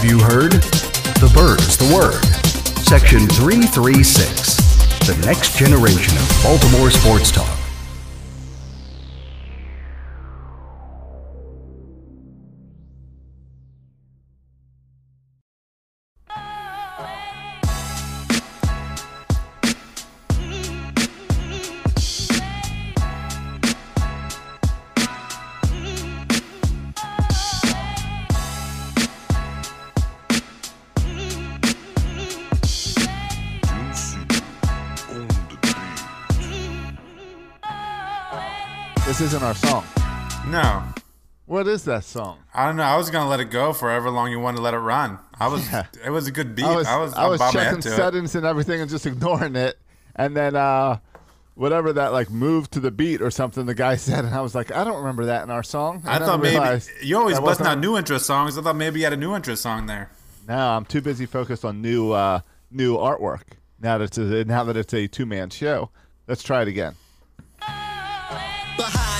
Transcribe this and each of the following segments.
have you heard? The bird's the word. Section 336. The next generation of Baltimore sports talk. Is that song? I don't know. I was gonna let it go for however long you wanted to let it run. I was. Yeah. It was a good beat. I was I was. I was checking head to it. settings and everything and just ignoring it, and then uh, whatever that like move to the beat or something the guy said, and I was like, I don't remember that in our song. I then thought maybe realized you always that busting wasn't- out new interest songs. I thought maybe you had a new interest song there. No, I'm too busy focused on new uh, new artwork. Now that it's a, now that it's a two man show, let's try it again. Behind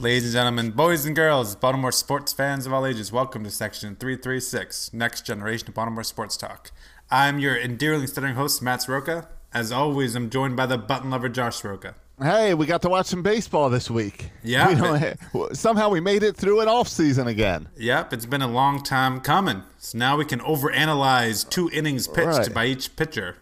Ladies and gentlemen, boys and girls, Baltimore sports fans of all ages, welcome to Section 336, Next Generation of Baltimore Sports Talk. I'm your endearingly stuttering host, Matt Soroka. As always, I'm joined by the button lover, Josh Soroka. Hey, we got to watch some baseball this week. Yeah, We somehow we made it through an off season again. Yep, it's been a long time coming. So now we can overanalyze two innings pitched Right. by each pitcher.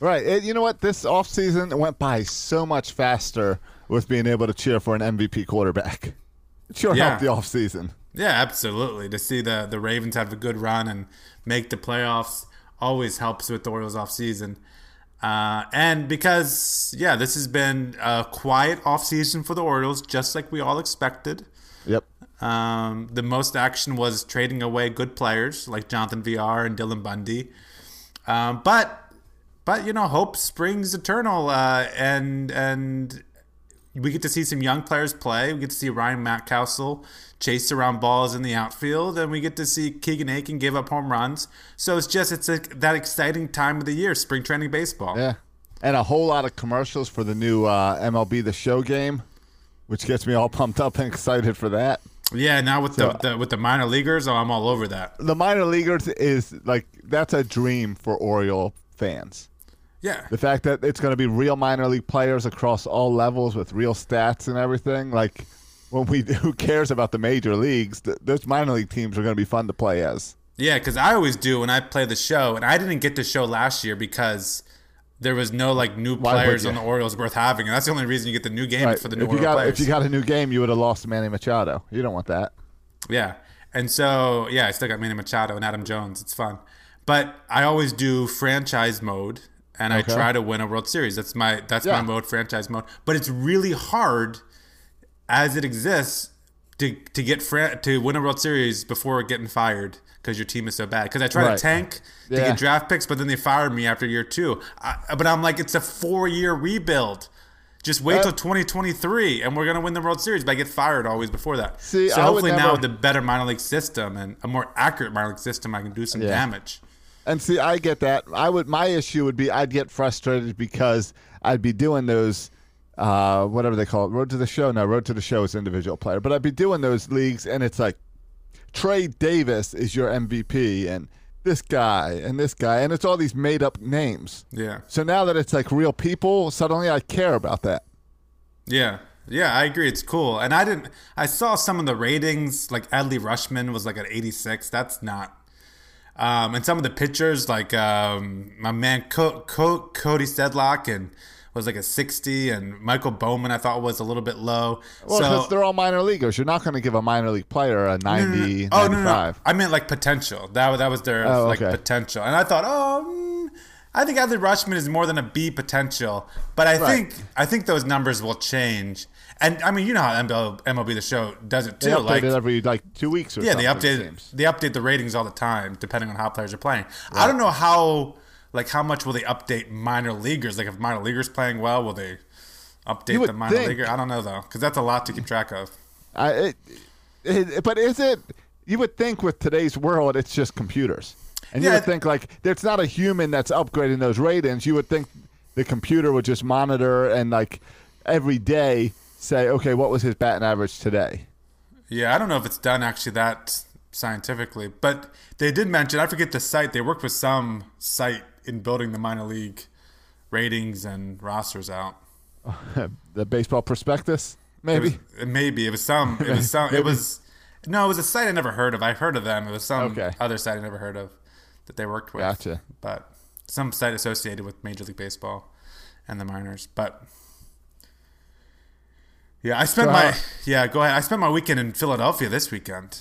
Right. You know what? This offseason went by so much faster with being able to cheer for an MVP quarterback. It sure Yeah. helped the offseason. Yeah, absolutely. To see the the Ravens have a good run and make the playoffs always helps with the Orioles off season. Uh, and because yeah, this has been a quiet off season for the Orioles, just like we all expected. Yep. Um, the most action was trading away good players like Jonathan Villar and Dylan Bundy. Um, but but you know, hope springs eternal, uh, and and we get to see some young players play. We get to see Ryan Mountcastle chase around balls in the outfield, and we get to see Keegan Akin give up home runs. So it's just it's a, that exciting time of the year, spring training baseball. Yeah. And a whole lot of commercials for the new uh, MLB The Show game, which gets me all pumped up and excited for that. Yeah, now with So- the, the with the minor leaguers, oh, I'm all over that. The minor leaguers is like, that's a dream for Oriole fans. Yeah, The fact that it's going to be real minor league players across all levels with real stats and everything. Like, when we who cares about the major leagues? Th- those minor league teams are going to be fun to play as. Yeah, because I always do when I play the show, and I didn't get the show last year because there was no like new players on the Orioles worth having, and that's the only reason you get the new game Right. for the new If you got players. if you got a new game, you would have lost Manny Machado. You don't want that. yeah, and so yeah, I still got Manny Machado and Adam Jones. It's fun, but I always do franchise mode, and I try to win a World Series. That's my that's Yeah. my mode, franchise mode. But it's really hard as it exists to to get fran- to win a World Series before getting fired because your team is so bad. Because I try Right. to tank to Yeah. get draft picks, but then they fired me after year two. I, but I'm like, it's a four year rebuild. Just wait Uh, till 2023, and we're gonna win the World Series. But I get fired always before that. See, so I hopefully now with the better minor league system and a more accurate minor league system, I can do some Yeah. damage. And see, I get that. I would. My issue would be I'd get frustrated because I'd be doing those, uh, whatever they call it, road to the show. No, road to the show is individual player, but I'd be doing those leagues, and it's like Trey Davis is your MVP, and this guy and this guy, and it's all these made up names. Yeah. So now that it's like real people, suddenly I care about that. Yeah. Yeah, I agree. It's cool. And I didn't I saw some of the ratings, like Adley Rutschman was like at 86. That's not um and some of the pictures, like um my man Co- Co- Cody Sedlock and was like a 60 and Michael Baumann I thought was a little bit low. Well, because so they're all minor leaguers. You're not going to give a minor league player a 90, Oh no, no, no, 95. I meant like potential. That was that was their Oh, like okay. potential. And I thought, "Oh, mm, I think Adley Rutschman is more than a B potential, but I Right. think I think those numbers will change. And I mean, you know how MLB, MLB the Show does it too. They update like it every like two weeks or yeah, they update seems. they update the ratings all the time, depending on how players are playing. I don't know how like how much will they update minor leaguers? Like if minor leaguers playing well, will they update the minor think. leaguer? I don't know though, because that's a lot to keep track of. I, it, it, but is it? You would think with today's world, it's just computers, and you would it- think like it's not a human that's upgrading those ratings. You would think the computer would just monitor and like every day say, okay, what was his batting average today? Yeah, I don't know if it's done actually that scientifically, but they did mention. I forget the site. They worked with some site in building the minor league ratings and rosters out. the baseball prospectus, maybe. It was, maybe it was some. It was some. it was no. It was a site I never heard of. I heard of them. It was some Okay. other site I never heard of that they worked with. Gotcha. But some site associated with Major League Baseball and the minors. But yeah, I spent So my how- yeah. Go ahead. I spent my weekend in Philadelphia this weekend.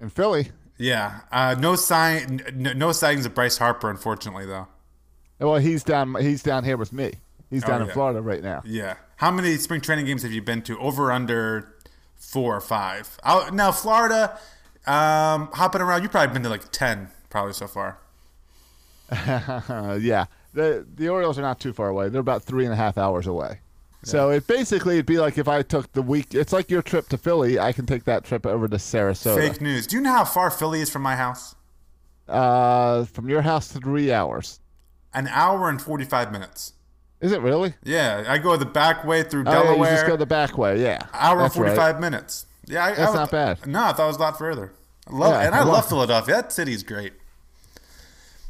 In Philly, Yeah, uh, no sign, n- no sightings of Bryce Harper, unfortunately, though. well, he's down. He's down here with me. He's down in Oh, yeah. Florida right now. Yeah. How many spring training games have you been to? Over under four or five? Out now, Florida, um, hopping around. you've probably been to like ten, probably so far. Yeah, the the Orioles are not too far away. They're about three and a half hours away. So it basically it'd be like if I took the week. It's like your trip to Philly. I can take that trip over to Sarasota. Fake news. Do you know how far Philly is from my house? Uh, from your house to three hours. An hour and forty-five minutes. Is it really? Yeah, I go the back way through Oh, yeah, you just go the back way. Yeah, hour and That's right. forty-five minutes. Yeah, I, I That's was- not bad. No, I thought it was a lot further. I love, Yeah, and I I love love- Philadelphia. That city's great.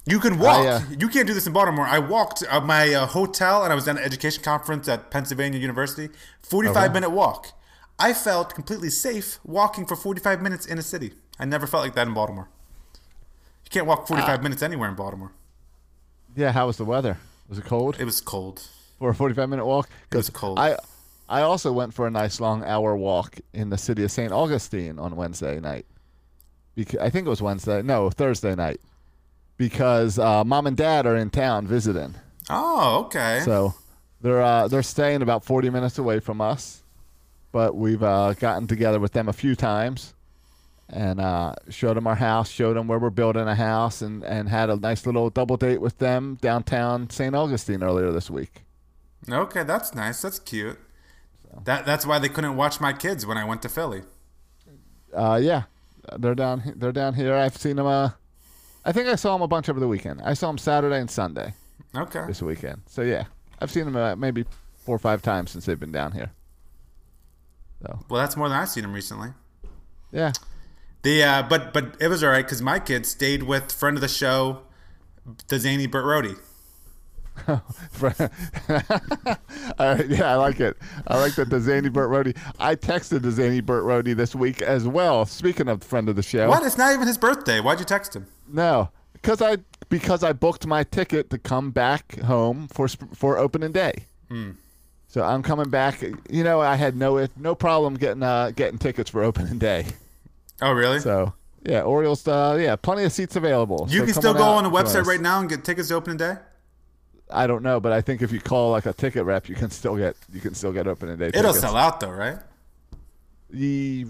You can walk. uh, you can't do this in Baltimore. I walked uh, my uh, hotel, and I was at an education conference at Pennsylvania University. Forty-five minute walk. I felt completely safe walking for forty-five minutes in a city. I never felt like that in Baltimore. You can't walk Ah. forty-five minutes anywhere in Baltimore. Yeah. How was the weather? Was it cold It was cold. for a forty-five minute walk? it was cold. I I also went for a nice long hour walk in the city of St. Augustine on Wednesday night. Because I think it was Wednesday. No, Thursday night. Because uh, mom and dad are in town visiting. Oh, okay. So they're uh, they're staying about 40 minutes away from us, but we've uh, gotten together with them a few times and uh, showed them our house, showed them where we're building a house, and, and had a nice little double date with them downtown St. Augustine earlier this week. Okay, that's nice. That's cute. That that's why they couldn't watch my kids when I went to Philly. Uh, yeah, they're down they're down here. I've seen them. I think I saw him a bunch over the weekend. I saw him Saturday and Sunday Okay. this weekend. So yeah, I've seen him uh, maybe four or five times since they've been down here. So Well, that's more than I've seen him recently. yeah, The uh, but but it was all right because my kid stayed with friend of the show, the zany Burt Rody. Uh, yeah, I like it. I like that the Zany Burt Rody. I texted the Zany Burt Rody this week as well. Speaking of friend of the show, What? It's not even his birthday. Why'd you text him? no, because I because I booked my ticket to come back home for for opening day. Hmm. So I'm coming back. You know, I had no no problem getting uh, getting tickets for opening day. Oh, really? So yeah, Orioles. Uh, yeah, plenty of seats available. you So can still go on the website right now and get tickets to opening day. I don't know, but I think if you call like a ticket rep, you can still get you can still get opening day. It'll tickets. sell out though, right? Ye-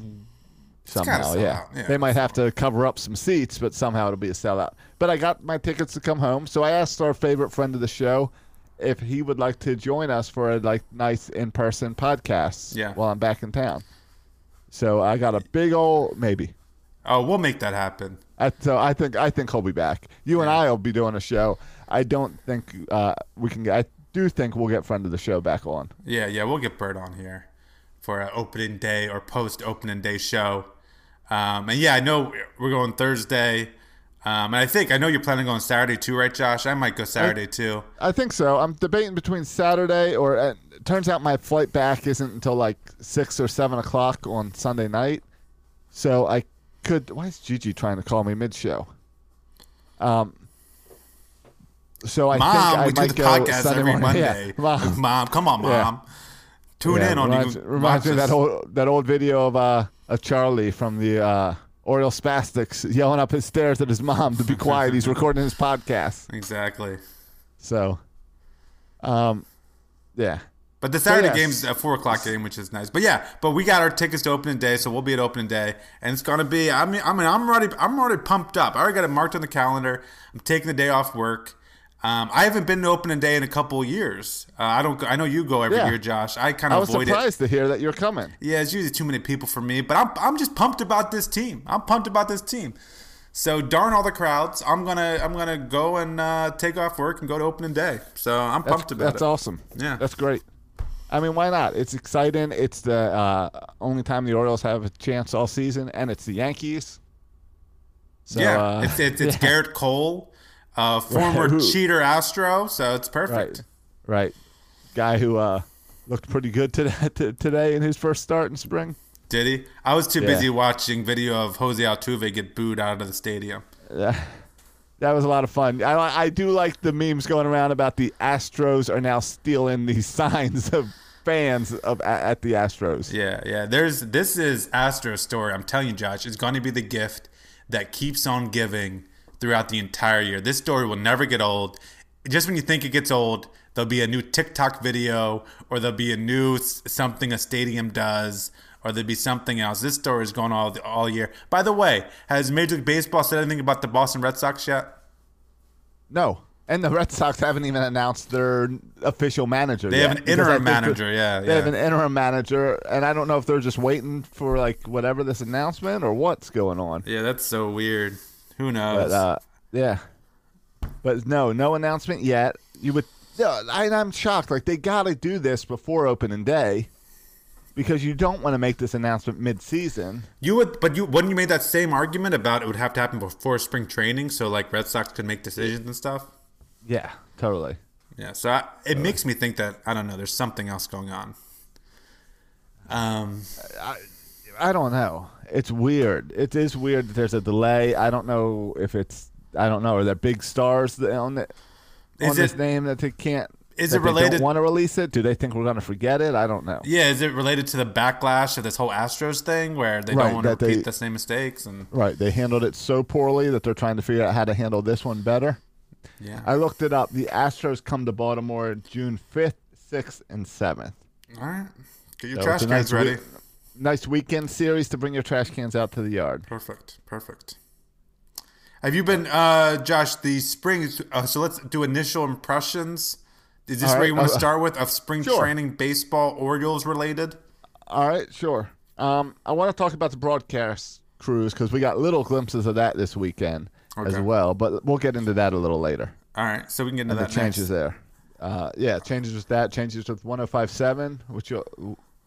somehow, yeah. yeah. They might have to cover up some seats, but somehow it'll be a sellout. But I got my tickets to come home, so I asked our favorite friend of the show if he would like to join us for a like nice in-person podcast Yeah. while I'm back in town. So I got a big old maybe. Oh, we'll make that happen. I, so uh, I think I think he'll be back. You and I will be doing a show. I don't think uh, we can. I do think we'll get friend of the show back on. Yeah, yeah, we'll get Bert on here for an opening day or post opening day show. Um, and yeah, I know we're going Thursday. Um, and I think I know you're planning on Saturday too, right, Josh? I might go Saturday too. I think so. I'm debating between Saturday or uh, it turns out my flight back isn't until like six or seven o'clock on Sunday night. So I could. Why is Gigi trying to call me mid-show? Um. So I Mom, think I we do might the go podcast Sunday every morning. Monday. Yeah, mom. Mom, come on, Yeah. mom. Tune Yeah, in on reminds, you. reminds me of that old that old video of uh of Charlie from the uh Oriole spastics yelling up his stairs at his mom to be quiet. He's recording his podcast. Exactly. So, um, yeah. But the Saturday yes. game's a four o'clock game, which is nice. But yeah, but we got our tickets to opening day, so we'll be at opening day, and it's gonna be. I mean, I mean, I'm already, I'm already pumped up. I already got it marked on the calendar. I'm taking the day off work. Um, I haven't been to opening day in a couple of years. Uh, I don't. I know you go every Yeah. year, Josh. I kind of avoid it. I was surprised to hear that you're coming. Yeah, it's usually too many people for me, but I'm I'm just pumped about this team. I'm pumped about this team. So darn all the crowds. I'm gonna I'm gonna go and uh, take off work and go to opening day. So I'm That's, pumped about that's it. That's awesome. Yeah. That's great. I mean, why not? It's exciting. It's the uh, only time the Orioles have a chance all season, and it's the Yankees. So, yeah, uh, it's it's, it's yeah. Gerrit Cole, uh, former Who- cheater Astro. So it's perfect. Right. Right. Guy who uh, looked pretty good today, today in his first start in spring. Did he? I was too Yeah. busy watching video of Jose Altuve get booed out of the stadium. That was a lot of fun. I, I do like the memes going around about the Astros are now stealing these signs of fans of at, at the Astros. Yeah, yeah. There's this is Astro's story. I'm telling you, Josh, it's going to be the gift that keeps on giving throughout the entire year. This story will never get old. Just when you think it gets old, there'll be a new TikTok video, or there'll be a new something a stadium does, or there'll be something else. This story is going all all year. By the way, has Major League Baseball said anything about the Boston Red Sox yet? No. And the Red Sox haven't even announced their official manager. They yet, have an interim manager, yeah, They have an interim manager, and I don't know if they're just waiting for like whatever this announcement or what's going on. Yeah, that's so weird. Who knows? But uh, yeah, but no, no announcement yet. You would, I, I'm shocked. Like they got to do this before opening day because you don't want to make this announcement mid-season. You would, but you wouldn't you made that same argument about it would have to happen before spring training, so like Red Sox could make decisions and stuff. Yeah, totally. Yeah, so I, it makes me think that I don't know. There's something else going on. Um, I don't know. It's weird. It is weird that there's a delay. I don't know if it's. I don't know. Are there big stars on the on Is this name that they can't? is it they related- Don't want to release it? Do they think we're going to forget it? I don't know. yeah, is it related to the backlash of this whole Astros thing, where they Right, don't want to that they- repeat the same mistakes? And Right. They handled it so poorly that they're trying to figure out how to handle this one better. yeah, I looked it up. The Astros come to Baltimore June 5th, 6th, and 7th. all right. Get your So trash cans ready. week- nice weekend series to bring your trash cans out to the yard. Perfect, perfect. Have you been, uh, Josh? The spring. Uh, so let's do initial impressions. Is this All where you want to uh, start with of spring sure. training baseball Orioles related? All right, sure. Um, I want to talk about the broadcast crews because we got little glimpses of that this weekend as well, but we'll get into that a little later. All right, so we can get into And the changes next. there. Uh, yeah, changes with that, changes with 1057, which you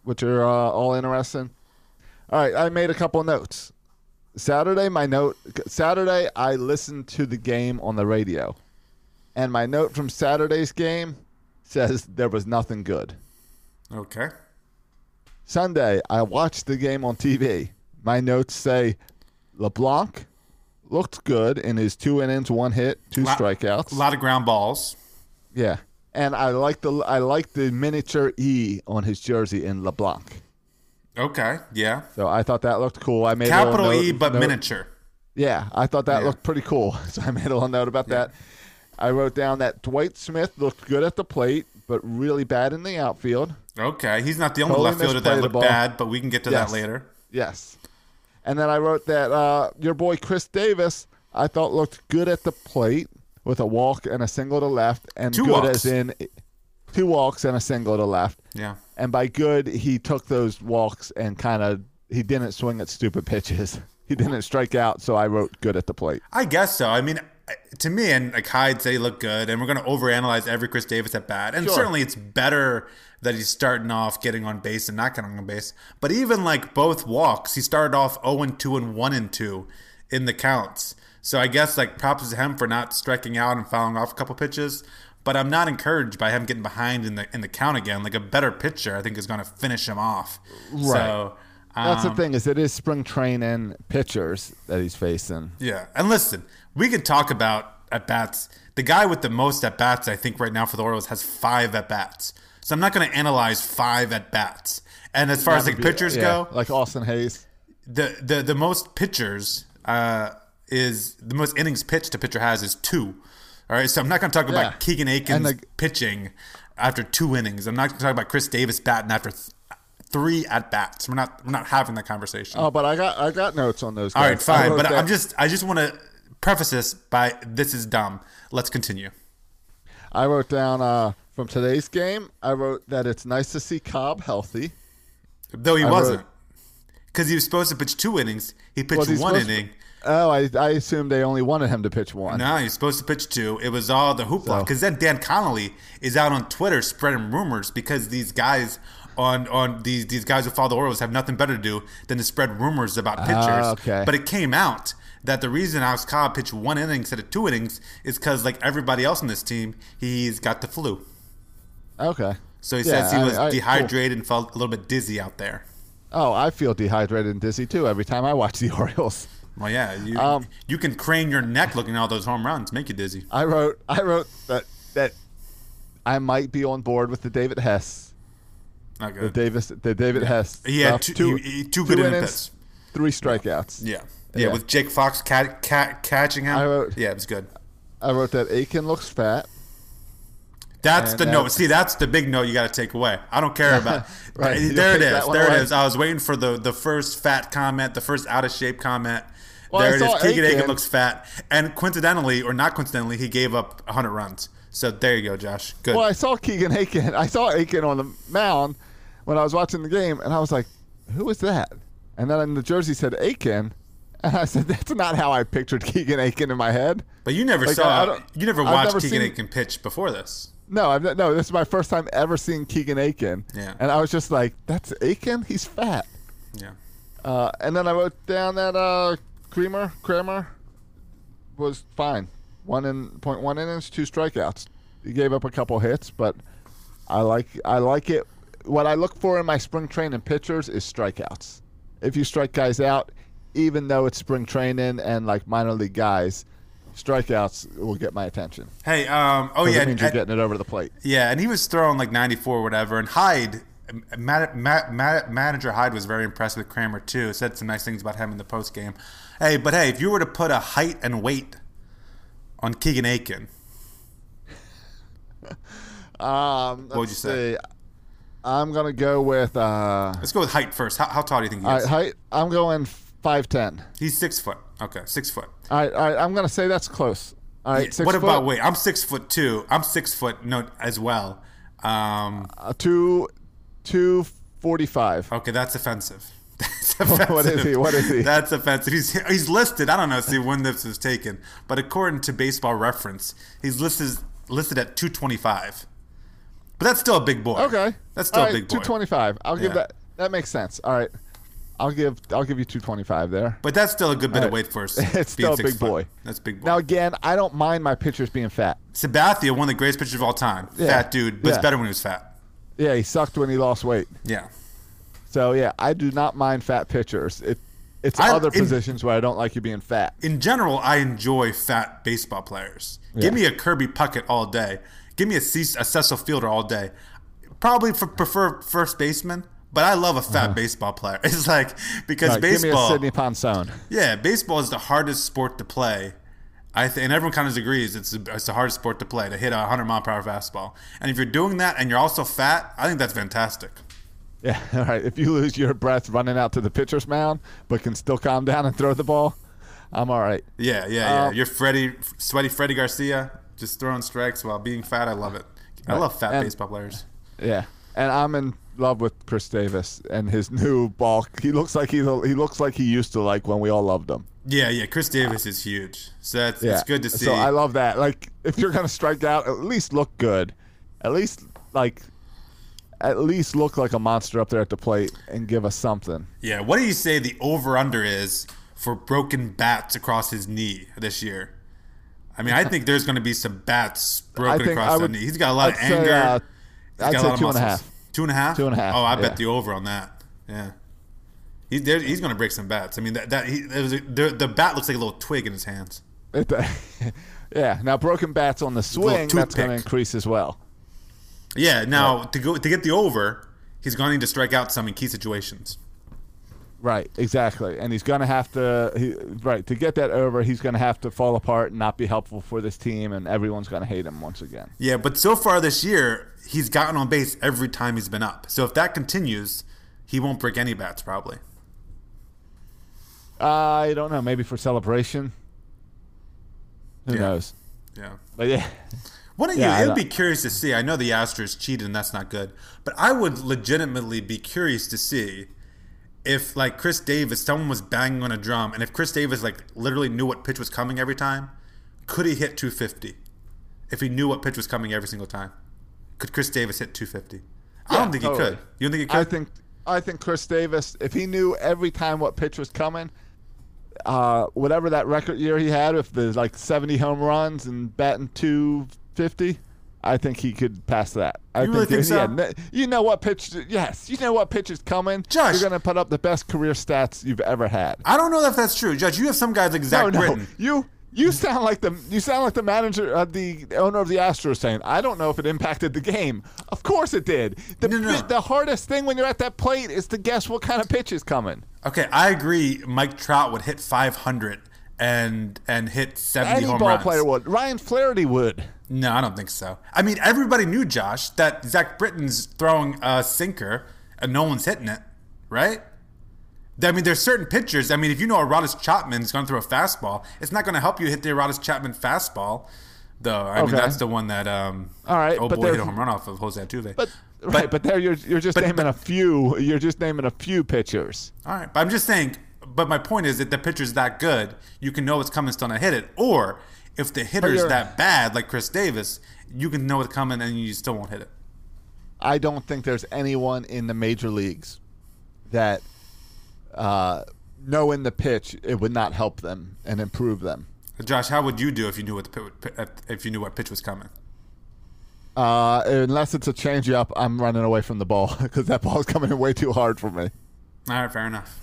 which are uh, all interesting. All right, I made a couple notes. Saturday, my note. Saturday, I listened to the game on the radio, and my note from Saturday's game says there was nothing good. Okay. Sunday, I watched the game on TV. My notes say LeBlanc looked good in his two innings, one hit, two Lot- strikeouts. A lot of ground balls. Yeah, and I like the I like the miniature E on his jersey in LeBlanc. Okay, yeah. So I thought that looked cool. I made a Capital note- E, but note- miniature. Yeah, I thought that Yeah. looked pretty cool. So I made a little note about that. I wrote down that Dwight Smith looked good at the plate, but really bad in the outfield. Okay, he's not the only Totally left fielder that looked bad, but we can get to Yes. that later. Yes. And then I wrote that uh, your boy Chris Davis, I thought looked good at the plate with a walk and a single to left, and Two good walks. as in two walks and a single to left. Yeah. And by good, he took those walks and kind of he didn't swing at stupid pitches. He didn't strike out, so I wrote good at the plate. I guess so. I mean, to me, and like Hyde said, he looked good, and we're going to overanalyze every Chris Davis at bat. And Sure. certainly, it's better that he's starting off getting on base and not getting on base. But even like both walks, he started off 0 and 2 and 1 and 2 in the counts. So I guess like props to him for not striking out and fouling off a couple pitches. But I'm not encouraged by him getting behind in the in the count again. Like a better pitcher, I think is going to finish him off. Right. So That's um, the thing is it is spring training pitchers that he's facing. Yeah, and listen, we could talk about at bats. The guy with the most at bats, I think, right now for the Orioles has five at bats. So I'm not going to analyze five at bats. And as far as That like be- pitchers yeah, go, like Austin Hayes. the the the most pitchers uh, is the most innings pitched a pitcher has is two. All right, so I'm not going to talk Yeah. about Keegan Akin's the- pitching after two innings. I'm not going to talk about Chris Davis batting after th- three at bats. We're not we're not having that conversation. Oh, but I got I got notes on those. All right, guys. Fine, but that- I'm just I just want to preface this by this is dumb. Let's continue. I wrote down uh, from today's game. I wrote that it's nice to see Cobb healthy. Though he I wasn't, because he was supposed to pitch two innings. He pitched he one supposed to- inning. Oh, I I assumed they only wanted him to pitch one. No, he's supposed to pitch two. It was all the hoopla So- because then Dan Connolly is out on Twitter spreading rumors because these guys on on these these guys who follow the Orioles have nothing better to do than to spread rumors about pitchers. Ah, okay. But it came out that the reason Alex Cobb pitched one inning instead of two innings is because like everybody else on this team, he's got the flu. Okay. So he Yeah, says he was I- cool. dehydrated and felt a little bit dizzy out there. Oh, I feel dehydrated and dizzy too every time I watch the Orioles. Well, yeah, you Um, you can crane your neck looking at all those home runs, make you dizzy. I wrote I wrote that that I might be on board with the David Hess, Not good. the. Davis, the David Hess. He had stuff. two- he- two good innings, innings. three strikeouts. Yeah. yeah, Yeah. with Jake Fox cat, cat, catching him. I wrote- yeah, it was good. I wrote that Akin looks fat. That's And the note. See, that's the big note you got to take away. I don't care about. Right, There it is. There it away. is. I was waiting for the the first fat comment, the first out of shape comment. Well, there I it is. Keegan Akin Akin. looks fat, and coincidentally or not coincidentally, he gave up 100 runs. So there you go, Josh. Good. Well, I saw Keegan Akin. I saw Akin on the mound when I was watching the game, and I was like, "Who is that?" And then in the jersey said Akin, and I said, "That's not how I pictured Keegan Akin in my head." but you never Like, saw. You never watched never Keegan seen- Akin pitch before this. No, I've, no, this is my first time ever seeing Keegan Akin. Yeah. And I was just like, "That's Akin. He's fat." Yeah. Uh, and then I wrote down that uh, Creamer, Kremer was fine. One in point one innings, two strikeouts. He gave up a couple hits, but I like I like it. What I look for in my spring training pitchers is strikeouts. If you strike guys out, even though it's spring training and like minor league guys, strikeouts will get my attention. Hey. Um. Oh yeah. it means you're getting it over the plate. Yeah, and he was throwing like 94 or whatever. And Hyde, ma- ma- ma- manager Hyde was very impressed with Kremer too. Said some nice things about him in the post game. Hey, but hey, if you were to put a height and weight on Keegan Akin, Um, would you say? see. I'm gonna go with uh, let's go with height first. How, how tall do you think he is? right, height. I'm going five ten. He's six foot. Okay, six foot. All right, all right. I'm gonna say that's close. All right, six what foot, about weight? I'm six foot two. I'm six foot no as well. Um, uh, two, two forty-five. okay, that's offensive. That's What is he? What is he? That's offensive. He's he's listed. I don't know. See when this was taken, but according to Baseball Reference, he's listed listed at 225. But that's still a big boy. Okay, that's still All a big boy. Two twenty-five. I'll give that. That makes sense. All right, I'll give. I'll give you two twenty-five there. But that's still a good bit of All right. weight for us. It's still a big foot. boy. That's big boy. Now again, I don't mind my pitchers being fat. Sabathia, one of the greatest pitchers of all time. Yeah. Fat dude, but it's better when he was fat. Yeah, he sucked when he lost weight. Yeah. So yeah, I do not mind fat pitchers. It, it's I- other in- positions where I don't like you being fat. in general, I enjoy fat baseball players. Give me a Kirby Puckett all day. Give me a, Cecil Fielder all day. Probably for, prefer first baseman, but I love a fat baseball player. It's like because Uh-huh. Right, give me a baseball, Sidney Ponson. yeah, baseball is the hardest sport to play. I th- and everyone kind of agrees it's, it's the hardest sport to play to hit a 100 mile per hour fastball. And if you're doing that and you're also fat, I think that's fantastic. Yeah, all right. If you lose your breath running out to the pitcher's mound, but can still calm down and throw the ball, I'm all right. Yeah, yeah, yeah. Um, you're Freddie, sweaty Freddie Garcia, just throwing strikes while being fat. I love it. I love fat And- baseball players. Yeah, and I'm in love with Chris Davis and his new ball. He looks like he's he looks like he used to like when we all loved him. Yeah, yeah. Chris Davis is huge, so that's Yeah, it's good to see. So I love that. Like, if you're gonna strike out, at least look good. At least like, at least look like a monster up there at the plate and give us something. yeah. What do you say the over under is for broken bats across his knee this year? I mean, I think there's going to be some bats broken across I the knee. He's got a lot I'd of say, anger. uh, He's I'd got a say lot of two and a half. Two and a half. Two and a half, Oh, I yeah. bet the over on that. Yeah. He, he's going to break some bats. I mean, that, that he, was a, the, the bat looks like a little twig in his hands. Yeah. Now broken bats on the swing, that's going to increase as well. Yeah. Now to go to get the over, he's going to need to strike out some in key situations. Right, exactly. And he's going to have to, he, right, to get that over, he's going to have to fall apart and not be helpful for this team, and everyone's going to hate him once again. Yeah, but so far this year, he's gotten on base every time he's been up. So if that continues, he won't break any bats probably. I don't know. Maybe for celebration. Who Yeah. knows? Yeah. But yeah, Wouldn't Yeah, you? It'd be curious to see. I know the Astros cheated, and that's not good. But I would legitimately be curious to see if, like Chris Davis, someone was banging on a drum, and if Chris Davis like literally knew what pitch was coming every time, could he hit 250? If he knew what pitch was coming every single time, could Chris Davis hit 250? I don't think he could. You don't think he could? I think I think Chris Davis, if he knew every time what pitch was coming, uh, whatever that record year he had, if there's like 70 home runs and batting 250, I think he could pass that. I You really think so? yeah, you know what pitch? Yes, you know what pitch is coming. Josh. you're gonna put up the best career stats you've ever had. I don't know if that's true, Judge. You have some guys like Zach no, no, Britton. you. You sound like the you sound like the manager, of the owner of the Astros, saying, "I don't know if it impacted the game." Of course it did. The No, no. the hardest thing when you're at that plate is to guess what kind of pitch is coming. Okay, I agree. Mike Trout would hit 500 and and hit 70 Any home ball runs. player would. Ryan Flaherty would. No, I don't think so. I mean, everybody knew Josh that Zach Britton's throwing a sinker and no one's hitting it, right? I mean, there's certain pitchers. I mean, if you know Aroldis Chapman's going to throw a fastball, it's not going to help you hit the Aroldis Chapman fastball, though. I mean, that's the one that um, All right, oh but boy hit a home run off of Jose Altuve. But right, but there you're you're just but- naming a few. You're just naming a few pitchers. All right, but I'm just saying. But my point is that the pitcher's that good, you can know what's coming, still not hit it. Or if the hitter's you're- that bad, like Chris Davis, you can know it's coming and you still won't hit it. I don't think there's anyone in the major leagues that uh, knowing the pitch it would not help them and improve them. Josh, how would you do if you knew what the if you knew what pitch was coming? Uh, unless it's a changeup, I'm running away from the ball because that ball's coming in way too hard for me. All right, fair enough.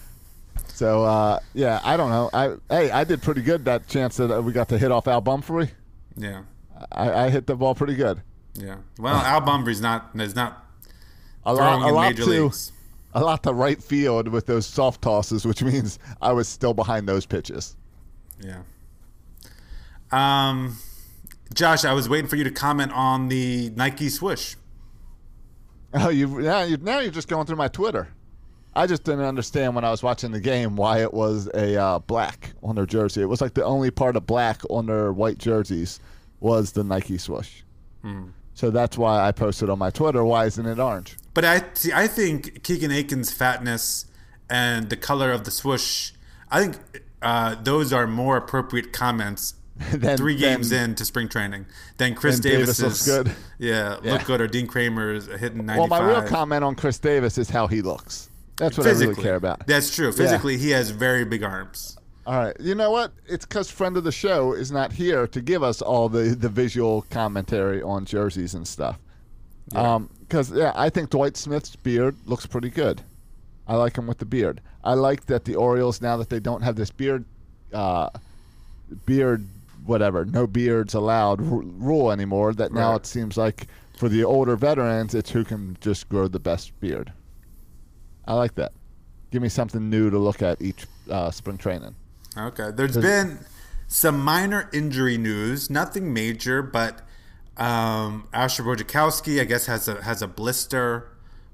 So uh, yeah, I don't know. I hey, I did pretty good that chance that uh, we got to hit off Al Bumbry. Yeah, I, I hit the ball pretty good. yeah. Well, Al Bumbry's not is not A lot, a lot to, leagues. a lot to right field with those soft tosses, which means I was still behind those pitches. Yeah. Um, Josh, I was waiting for you to comment on the Nike swoosh. Oh, you now you now you're just going through my Twitter. I just didn't understand when I was watching the game why it was a uh, black on their jersey. It was like the only part of black on their white jerseys was the Nike swoosh. So that's why I posted on my Twitter. Why isn't it orange? But I see. I think Keegan Akin's fatness and the color of the swoosh. I think uh, those are more appropriate comments Then- three games then- in to spring training than Chris then Davis looks good. Yeah, Yeah. look good or Dean Kremer's hitting ninety Well, my real comment on Chris Davis is how he looks. That's what I really care about. That's true. Physically, he has very big arms. All right. You know what? It's because friend of the show is not here to give us all the, the visual commentary on jerseys and stuff. Um, because yeah, I think Dwight Smith's beard looks pretty good. I like him with the beard. I like that the Orioles now that they don't have this beard, uh, beard whatever, no beards allowed r- rule anymore. That now Right. it seems like for the older veterans, it's who can just grow the best beard. I like that. Give me something new to look at each uh, spring training. Okay. There's been some minor injury news, nothing major, but um, Asher Wojciechowski, I guess, has a has a blister.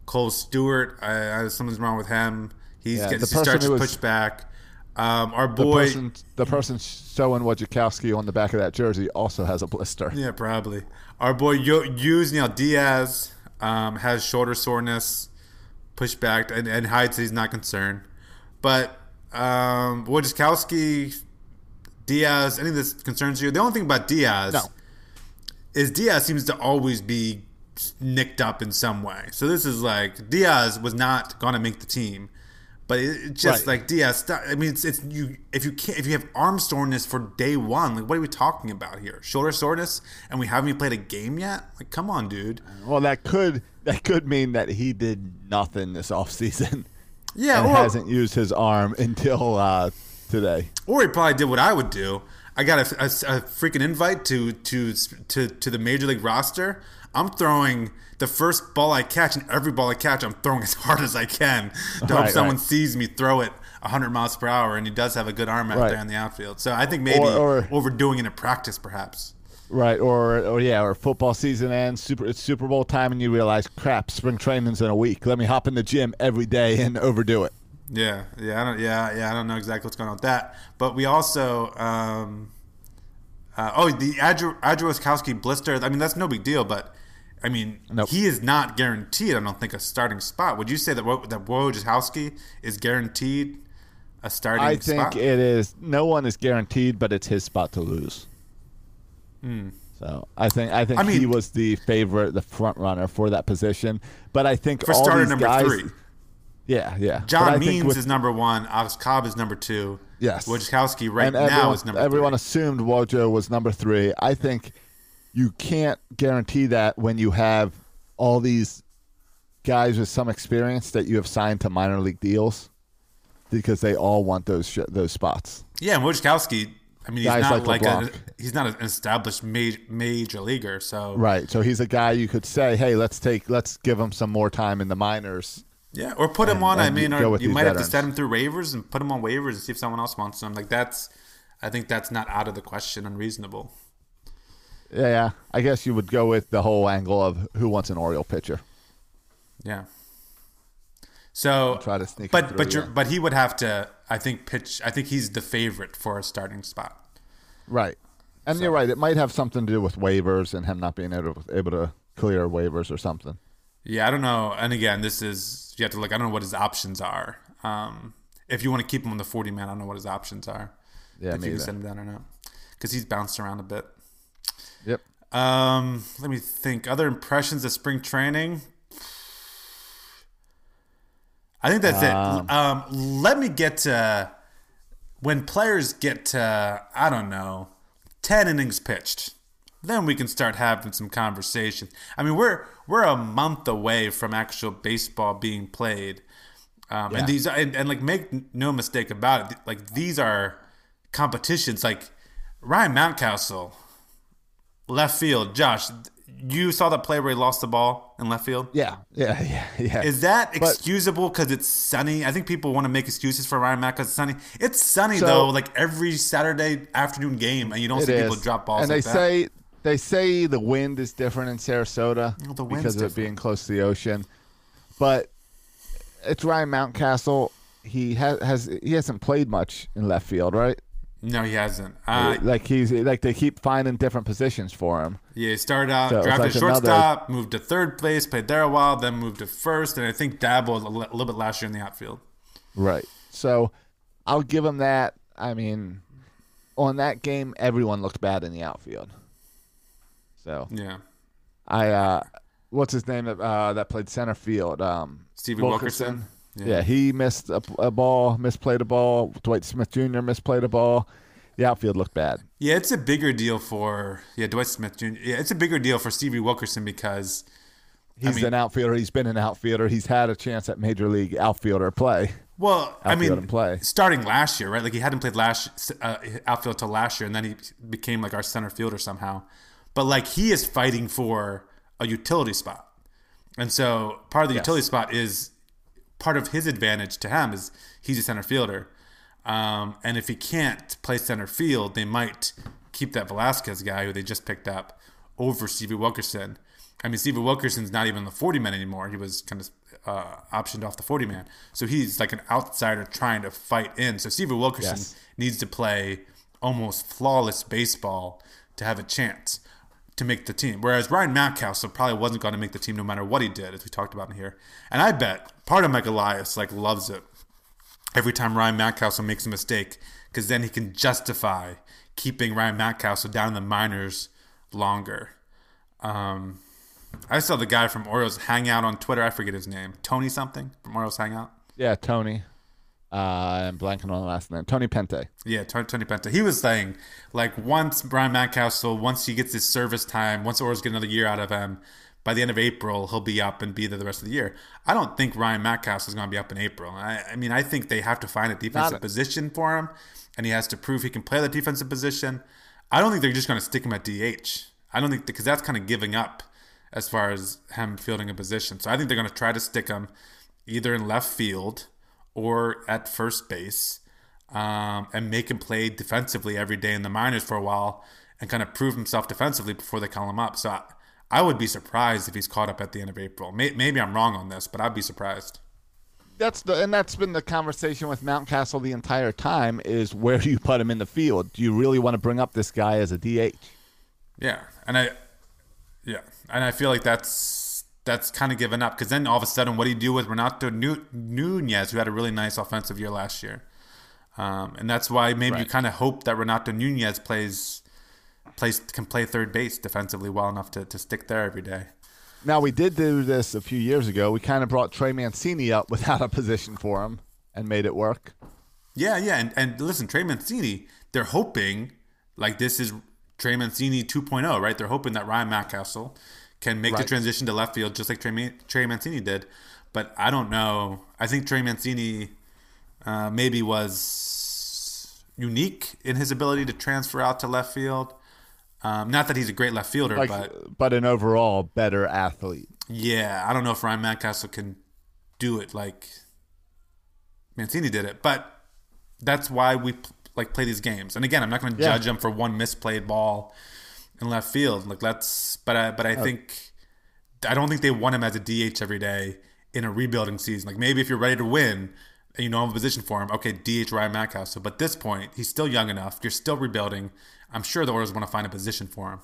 Kohl Stewart, I, I, something's wrong with him. He's Yeah, getting the he starts to was- push back. Um, our The boy, person, the person showing Wojciechowski on the back of that jersey also has a blister. yeah, probably. Our boy Yo- Yusniel Diaz um, has shoulder soreness, push back, and, and Hyde's he's not concerned. But um, Wojciechowski, Diaz, any of this concerns you? The only thing about Diaz No. is Diaz seems to always be nicked up in some way. So this is like Diaz was not going to make the team, but it, it's just Right. like Diaz. I mean, it's, it's you if you can't if you have arm soreness for day one, like what are we talking about here? Shoulder soreness, and we haven't even played a game yet. Like, come on, dude. Well, that could that could mean that he did nothing this offseason Yeah, and or, hasn't used his arm until uh, today. or he probably did what I would do. I got a, a- a freaking invite to, to to to the major league roster. I'm throwing the first ball I catch, and every ball I catch, I'm throwing as hard as I can to hope someone right. sees me throw it 100 miles per hour. And he does have a good arm out Right. there in the outfield. So I think maybe Or- or- overdoing it in practice, perhaps. Right, or or yeah, or football season ends, super it's Super Bowl time, and you realize, crap, spring training's in a week. Let me hop in the gym every day and overdo it. Yeah, yeah, I don't, yeah, yeah. I don't know exactly what's going on with that, but we also, um, uh, oh, the Adriaskowski blister. I mean, that's no big deal, but I mean, Nope. he is not guaranteed. I don't think a starting spot. Would you say that that Wojciechowski is guaranteed a starting I think spot? it is. No one is guaranteed, but it's his spot to lose. Mm. So I think I think. I he was the favorite, the front runner for that position. But I think for all starter these number guys, three. Yeah, yeah. John Means with- is number one. Alex Cobb is number two. Yes. Wojciechowski right and now everyone, is number everyone three. assumed Wojo was number three. I think you can't guarantee that when you have all these guys with some experience that you have signed to minor league deals because they all want those sh- those spots. Yeah, and Wojciechowski. I mean, he's Guys not like like, a, he's not an established major, major leaguer. So Right. So he's a guy you could say, "Hey, let's take let's give him some more time in the minors." Yeah, or put him And- on. I mean, you or you might have to veterans. set him through waivers and put him on waivers and see if someone else wants him. Like that's, I think that's not out of the question. Unreasonable. Yeah, yeah. I guess you would go with the whole angle of who wants an Oriole pitcher. Yeah. So Try to sneak but through, but yeah. but he would have to. I think pitch. I think he's the favorite for a starting spot. Right. And you're right. It might have something to do with waivers and him not being able to, able to clear waivers or something. Yeah, I don't know. And again, this is you have to look. I don't know what his options are. Um, if you want to keep him on the forty man, I don't know what his options are. Yeah, if you can send him down or not, because he's bounced around a bit. Yep. Um, let me think. Other impressions of spring training. I think that's it. Um, let me get to when players get to I don't know ten innings pitched. Then we can start having some conversation. I mean, we're we're a month away from actual baseball being played, um, Yeah. and these and, and like make no mistake about it. Like these are competitions. Like Ryan Mountcastle, left field. Josh, you saw the play where he lost the ball in left field. Yeah. Yeah. Yeah. Yeah. Is that excusable because it's sunny? I think people want to make excuses for Ryan Mack because it's sunny. It's sunny So- though, like every Saturday afternoon game, and you don't see people drop balls. And like they that. say they say the wind is different in Sarasota Well, because of it being close to the ocean. But it's Ryan Mountcastle. He has has he hasn't played much in left field, right? No, he hasn't. Uh, like he's like they keep finding different positions for him. yeah, he started out So drafted like another- shortstop, moved to third place, played there a while, then moved to first, and I think dabbled a a little bit last year in the outfield. Right. So I'll give him that. I mean, on that game, everyone looked bad in the outfield. So Yeah, I, uh, what's his name that, uh, that played center field? Um, Stevie Wilkerson. Yeah. he missed a, a ball, misplayed a ball. Dwight Smith Jr. misplayed a ball. The outfield looked bad. Yeah, it's a bigger deal for yeah Dwight Smith Jr. Yeah, it's a bigger deal for Stevie Wilkerson because He's mean- an outfielder. He's been an outfielder. He's had a chance at major league outfielder play. Well, I outfield mean, and play. starting last year, right? Like he hadn't played last uh, outfield till last year, and then he became like our center fielder somehow. But like he is fighting for a utility spot, and so part of the Yes. utility spot is part of his advantage to him is he's a center fielder, um, and if he can't play center field, they might keep that Velazquez guy who they just picked up over Stevie Wilkerson. I mean, Stevie Wilkerson's not even the 40 man anymore. He was kind of uh, optioned off the 40 man. So he's like an outsider trying to fight in. So Stevie Wilkerson Yes. needs to play almost flawless baseball to have a chance to make the team. Whereas Ryan Mountcastle probably wasn't going to make the team no matter what he did, as we talked about in here. And I bet part of Mike Elias like loves it every time Ryan Mountcastle makes a mistake because then he can justify keeping Ryan Mountcastle down in the minors longer. Um, I saw the guy from Orioles Hangout on Twitter. I forget his name. Tony something from Orioles Hangout. Yeah, Tony. Uh, I'm blanking on the last name. Tony Pente. Yeah, Tony, Tony Pente. He was saying like once Brian Mountcastle, once he gets his service time, once Orioles get another year out of him, by the end of April he'll be up and be there the rest of the year. I don't think Ryan Mountcastle is going to be up in April. I, I mean, I think they have to find a defensive position for him, and he has to prove he can play the defensive position. I don't think they're just going to stick him at DH. I don't think because that's kind of giving up as far as him fielding a position. So I think they're going to try to stick him either in left field or at first base um, and make him play defensively every day in the minors for a while and kind of prove himself defensively before they call him up. So I, I would be surprised if he's caught up at the end of April. May, maybe I'm wrong on this, but I'd be surprised. That's the and that's been the conversation with Mountcastle the entire time is where do you put him in the field? Do you really want to bring up this guy as a DH? Yeah, and I, yeah, and I feel like that's that's kind of given up because then all of a sudden, what do you do with Renato Nu- Nunez, who had a really nice offensive year last year? Um, and that's why maybe you kind of hope that Renato Nunez plays plays can play third base defensively well enough to, to stick there every day. Now we did do this a few years ago. We kind of brought Trey Mancini up without a position for him and made it work. Yeah, yeah, and, and listen, Trey Mancini, they're hoping like this is Trey Mancini 2.0, right? They're hoping that Ryan Mountcastle can make the transition to left field just like Trey, Trey Mancini did. But I don't know. I think Trey Mancini uh, maybe was unique in his ability to transfer out to left field. Um, not that he's a great left fielder, Like, but but an overall better athlete. yeah, I don't know if Ryan Mountcastle can do it like Mancini did it, but that's why we like play these games. And again, I'm not going to Yeah. judge him for one misplayed ball in left field. Like that's, but I, but I oh. think I don't think they want him as a DH every day in a rebuilding season. Like maybe if you're ready to win and you don't have a position for him, okay, DH Ryan Mountcastle. But at this point, he's still young enough. You're still rebuilding. I'm sure the Orioles want to find a position for him.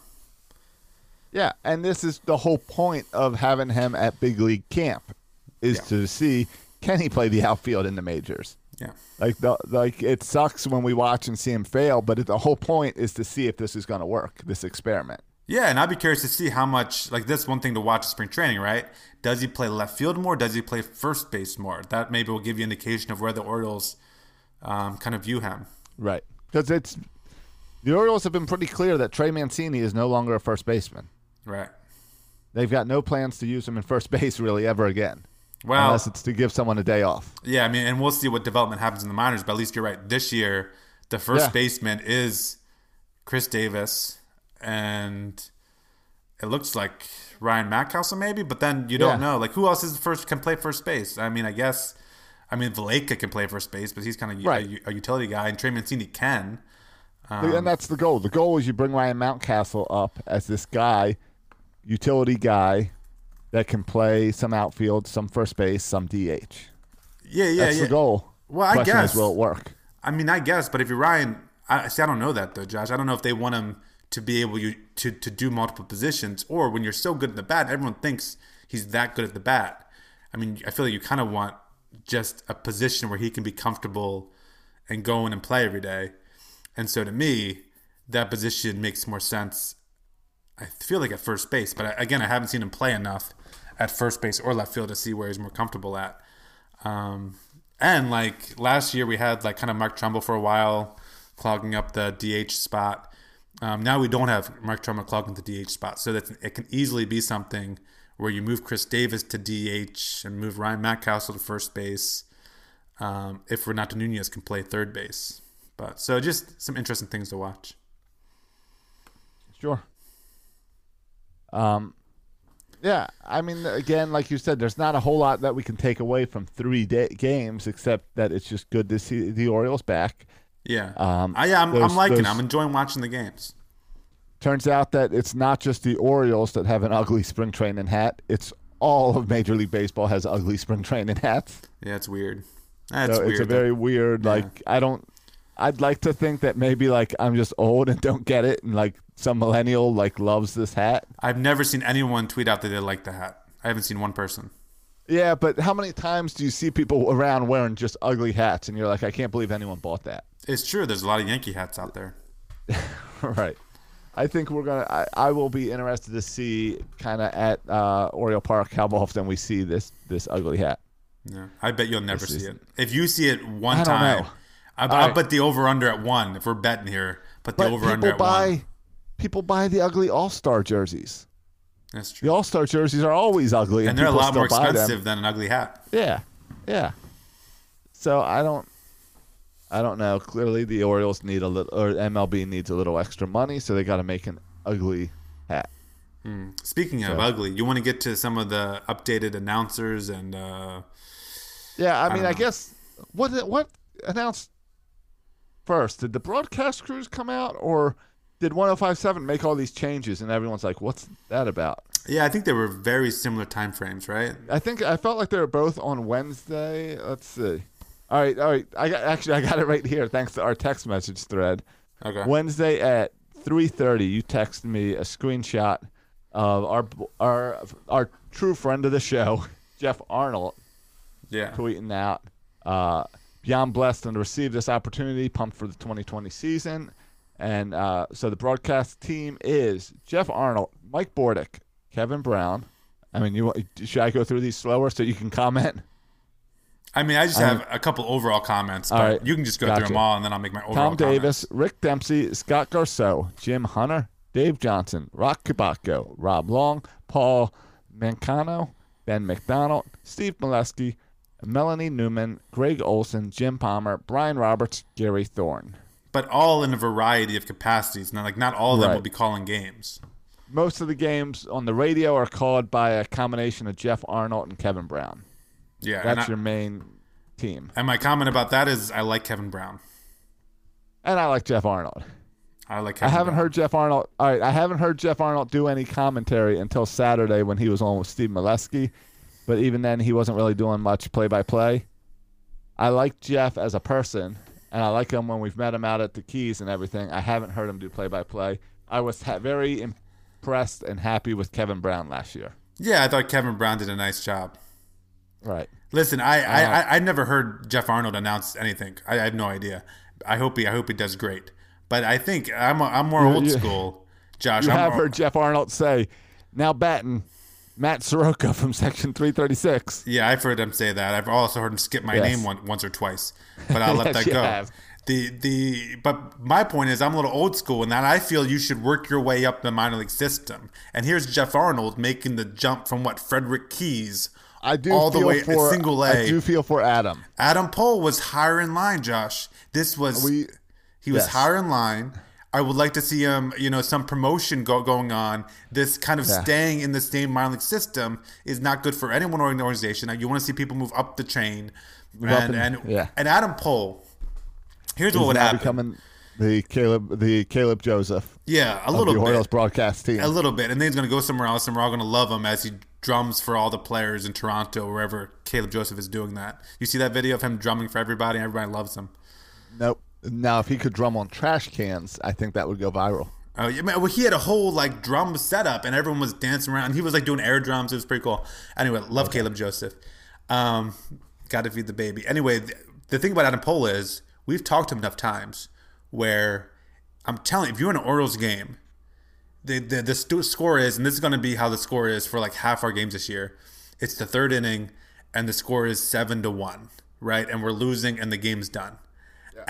Yeah, and this is the whole point of having him at big league camp is Yeah. to see can he play the outfield in the majors. Yeah. Like the like it sucks when we watch and see him fail, but the whole point is to see if this is going to work. This experiment. Yeah, and I'd be curious to see how much like that's one thing to watch in spring training, right? Does he play left field more? Does he play first base more? That maybe will give you indication of where the Orioles um, kind of view him. Right. Because it's the Orioles have been pretty clear that Trey Mancini is no longer a first baseman. Right. They've got no plans to use him in first base really ever again, Well, unless it's to give someone a day off. yeah, I mean, and we'll see what development happens in the minors, but at least you're right. This year, the first Yeah. baseman is Chris Davis, and it looks like Ryan Mountcastle maybe, but then you don't Yeah. know. Like, who else is the first can play first base? I mean, I guess, I mean, Valaika can play first base, but he's kind of Right. a, a utility guy, and Trey Mancini can. and um, that's the goal. The goal is you bring Ryan Mountcastle up as this guy, utility guy, that can play some outfield, some first base, some DH. Yeah, yeah, That's yeah. the goal. Well, I Question guess. is, will it work? I mean, I guess, but if you're Ryan, I see. I don't know that though, Josh. I don't know if they want him to be able you to to do multiple positions, or when you're so good at the bat, everyone thinks he's that good at the bat. I mean, I feel like you kind of want just a position where he can be comfortable and go in and play every day. And so to me, that position makes more sense. I feel like at first base, but I- again, I haven't seen him play enough at first base or left field to see where he's more comfortable at. Um, and like last year, we had like kind of Mark Trumbo for a while, clogging up the DH spot. Um, now we don't have Mark Trumbo clogging the DH spot, so that it can easily be something where you move Chris Davis to DH and move Ryan Mountcastle to first base. Um, if Renato Nunez can play third base, but so just some interesting things to watch. Sure. Um, yeah, I mean, again, like you said, there's not a whole lot that we can take away from three day- games, except that it's just good to see the Orioles back. Yeah, Um, I, yeah, I'm, those- I'm liking. those- I'm enjoying watching the games. Turns out that it's not just the Orioles that have an ugly spring training hat. It's all of Major League Baseball has ugly spring training hats. Yeah, it's weird. That's so weird. it's a very weird. Yeah. Like I don't. I'd like to think that maybe like I'm just old and don't get it, and like some millennial like loves this hat. I've never seen anyone tweet out that they like the hat. I haven't seen one person. Yeah, but how many times do you see people around wearing just ugly hats, and you're like, I can't believe anyone bought that. It's true. There's a lot of Yankee hats out there. right. I think we're gonna. I, I will be interested to see kind of at uh, Oriole Park how often we see this this ugly hat. Yeah, I bet you'll never see it. If you see it one time, know. I, I'll right. bet the over under at one. If we're betting here, put the But over under people at buy one. people buy the ugly All Star jerseys. That's true. The. All Star jerseys are always ugly, and, And they're a lot more still buy them. expensive than an ugly hat. Yeah, yeah. So I don't, I don't know. Clearly, the Orioles need a little, or MLB needs a little extra money, so they got to make an ugly hat. Speaking of ugly, you want to get to some of the updated announcers and uh, Yeah, I mean, I, don't guess what what announced first? Did the broadcast crews come out, or did 105.7 make all these changes, and everyone's like, "What's that about?" yeah, I think they were very similar time frames, right? I think I felt like they were both on Wednesday. Let's see. All right, all right. I got actually I got it right here thanks to our text message thread. Okay. Wednesday at 3:30, you texted me a screenshot of our our our true friend of the show, Jeff Arnold, Yeah. tweeting out, uh, "Beyond blessed and receive this opportunity, pumped for the 2020 season." And uh, so the broadcast team is Jeff Arnold, Mike Bordick, Kevin Brown. I mean, you should I go through these slower so you can comment? I mean, I just have a couple overall comments, but All right. you can just go Gotcha. through them all, and then I'll make my overall Tom comments. Davis, Rick Dempsey, Scott Garceau, Jim Hunter, Dave Johnson, Rock Kabako, Rob Long, Paul Mancano, Ben McDonald, Steve Melewski, Melanie Newman, Greg Olson, Jim Palmer, Brian Roberts, Gary Thorne. But all in a variety of capacities. Now, like not all of them Right. will be calling games. Most of the games on the radio are called by a combination of Jeff Arnold and Kevin Brown. Yeah. That's I- your main team. and my comment about that is, I like Kevin Brown. And I like Jeff Arnold. I like. I haven't Brown. heard Jeff Arnold. All right, I haven't heard Jeff Arnold do any commentary until Saturday when he was on with Steve Melewski, but even then he wasn't really doing much play-by-play. I like Jeff as a person, and I like him when we've met him out at the Keys and everything. I haven't heard him do play-by-play. I was ha- very impressed and happy with Kevin Brown last year. Yeah, I thought Kevin Brown did a nice job. Right. Listen, I, I, Uh, I, I never heard Jeff Arnold announce anything. I, I have no idea. I hope he, I hope he does great. But I think I'm, a, I'm more old you- school, Josh. You I'm have more- heard Jeff Arnold say, "Now batting, Matt Soroka from Section 336." Yeah, I've heard him say that. I've also heard him skip my Yes. name one, once or twice, but I'll let Yes, that go. have. The the but my point is I'm a little old school in that I feel you should work your way up the minor league system. And here's Jeff Arnold making the jump from what Frederick Keys I do all the feel way for single I A. do feel for Adam. Adam Pohl was higher in line, Josh. This was We- he was yes. higher in line. I would like to see him, you know, some promotion go, going on. This kind of Yeah. staying in the same minor league system is not good for anyone or an organization. You want to see people move up the chain, up and and- and, yeah. and Adam Pohl. Here's what He's would happen. becoming the Caleb the Caleb Joseph yeah, a little the Orioles broadcast team. a little bit, and then he's going to go somewhere else, and we're all going to love him as he drums for all the players in Toronto, wherever Caleb Joseph is doing that. You see that video of him drumming for everybody, and everybody loves him. Nope. Now, if he could drum on trash cans, I think that would go viral. Oh, yeah, man, well, he had a whole like drum setup, and everyone was dancing around. He was like doing air drums. It was pretty cool. Anyway, love Caleb Joseph. Um, Got to feed the baby. Anyway, the, the thing about Adam Pohl is we've talked to him enough times where I'm telling you, if you're in an Orioles game, the the, the stu- score is, and this is going to be how the score is for like half our games this year. It's the third inning, and the score is seven to one, right? And we're losing, and the game's done.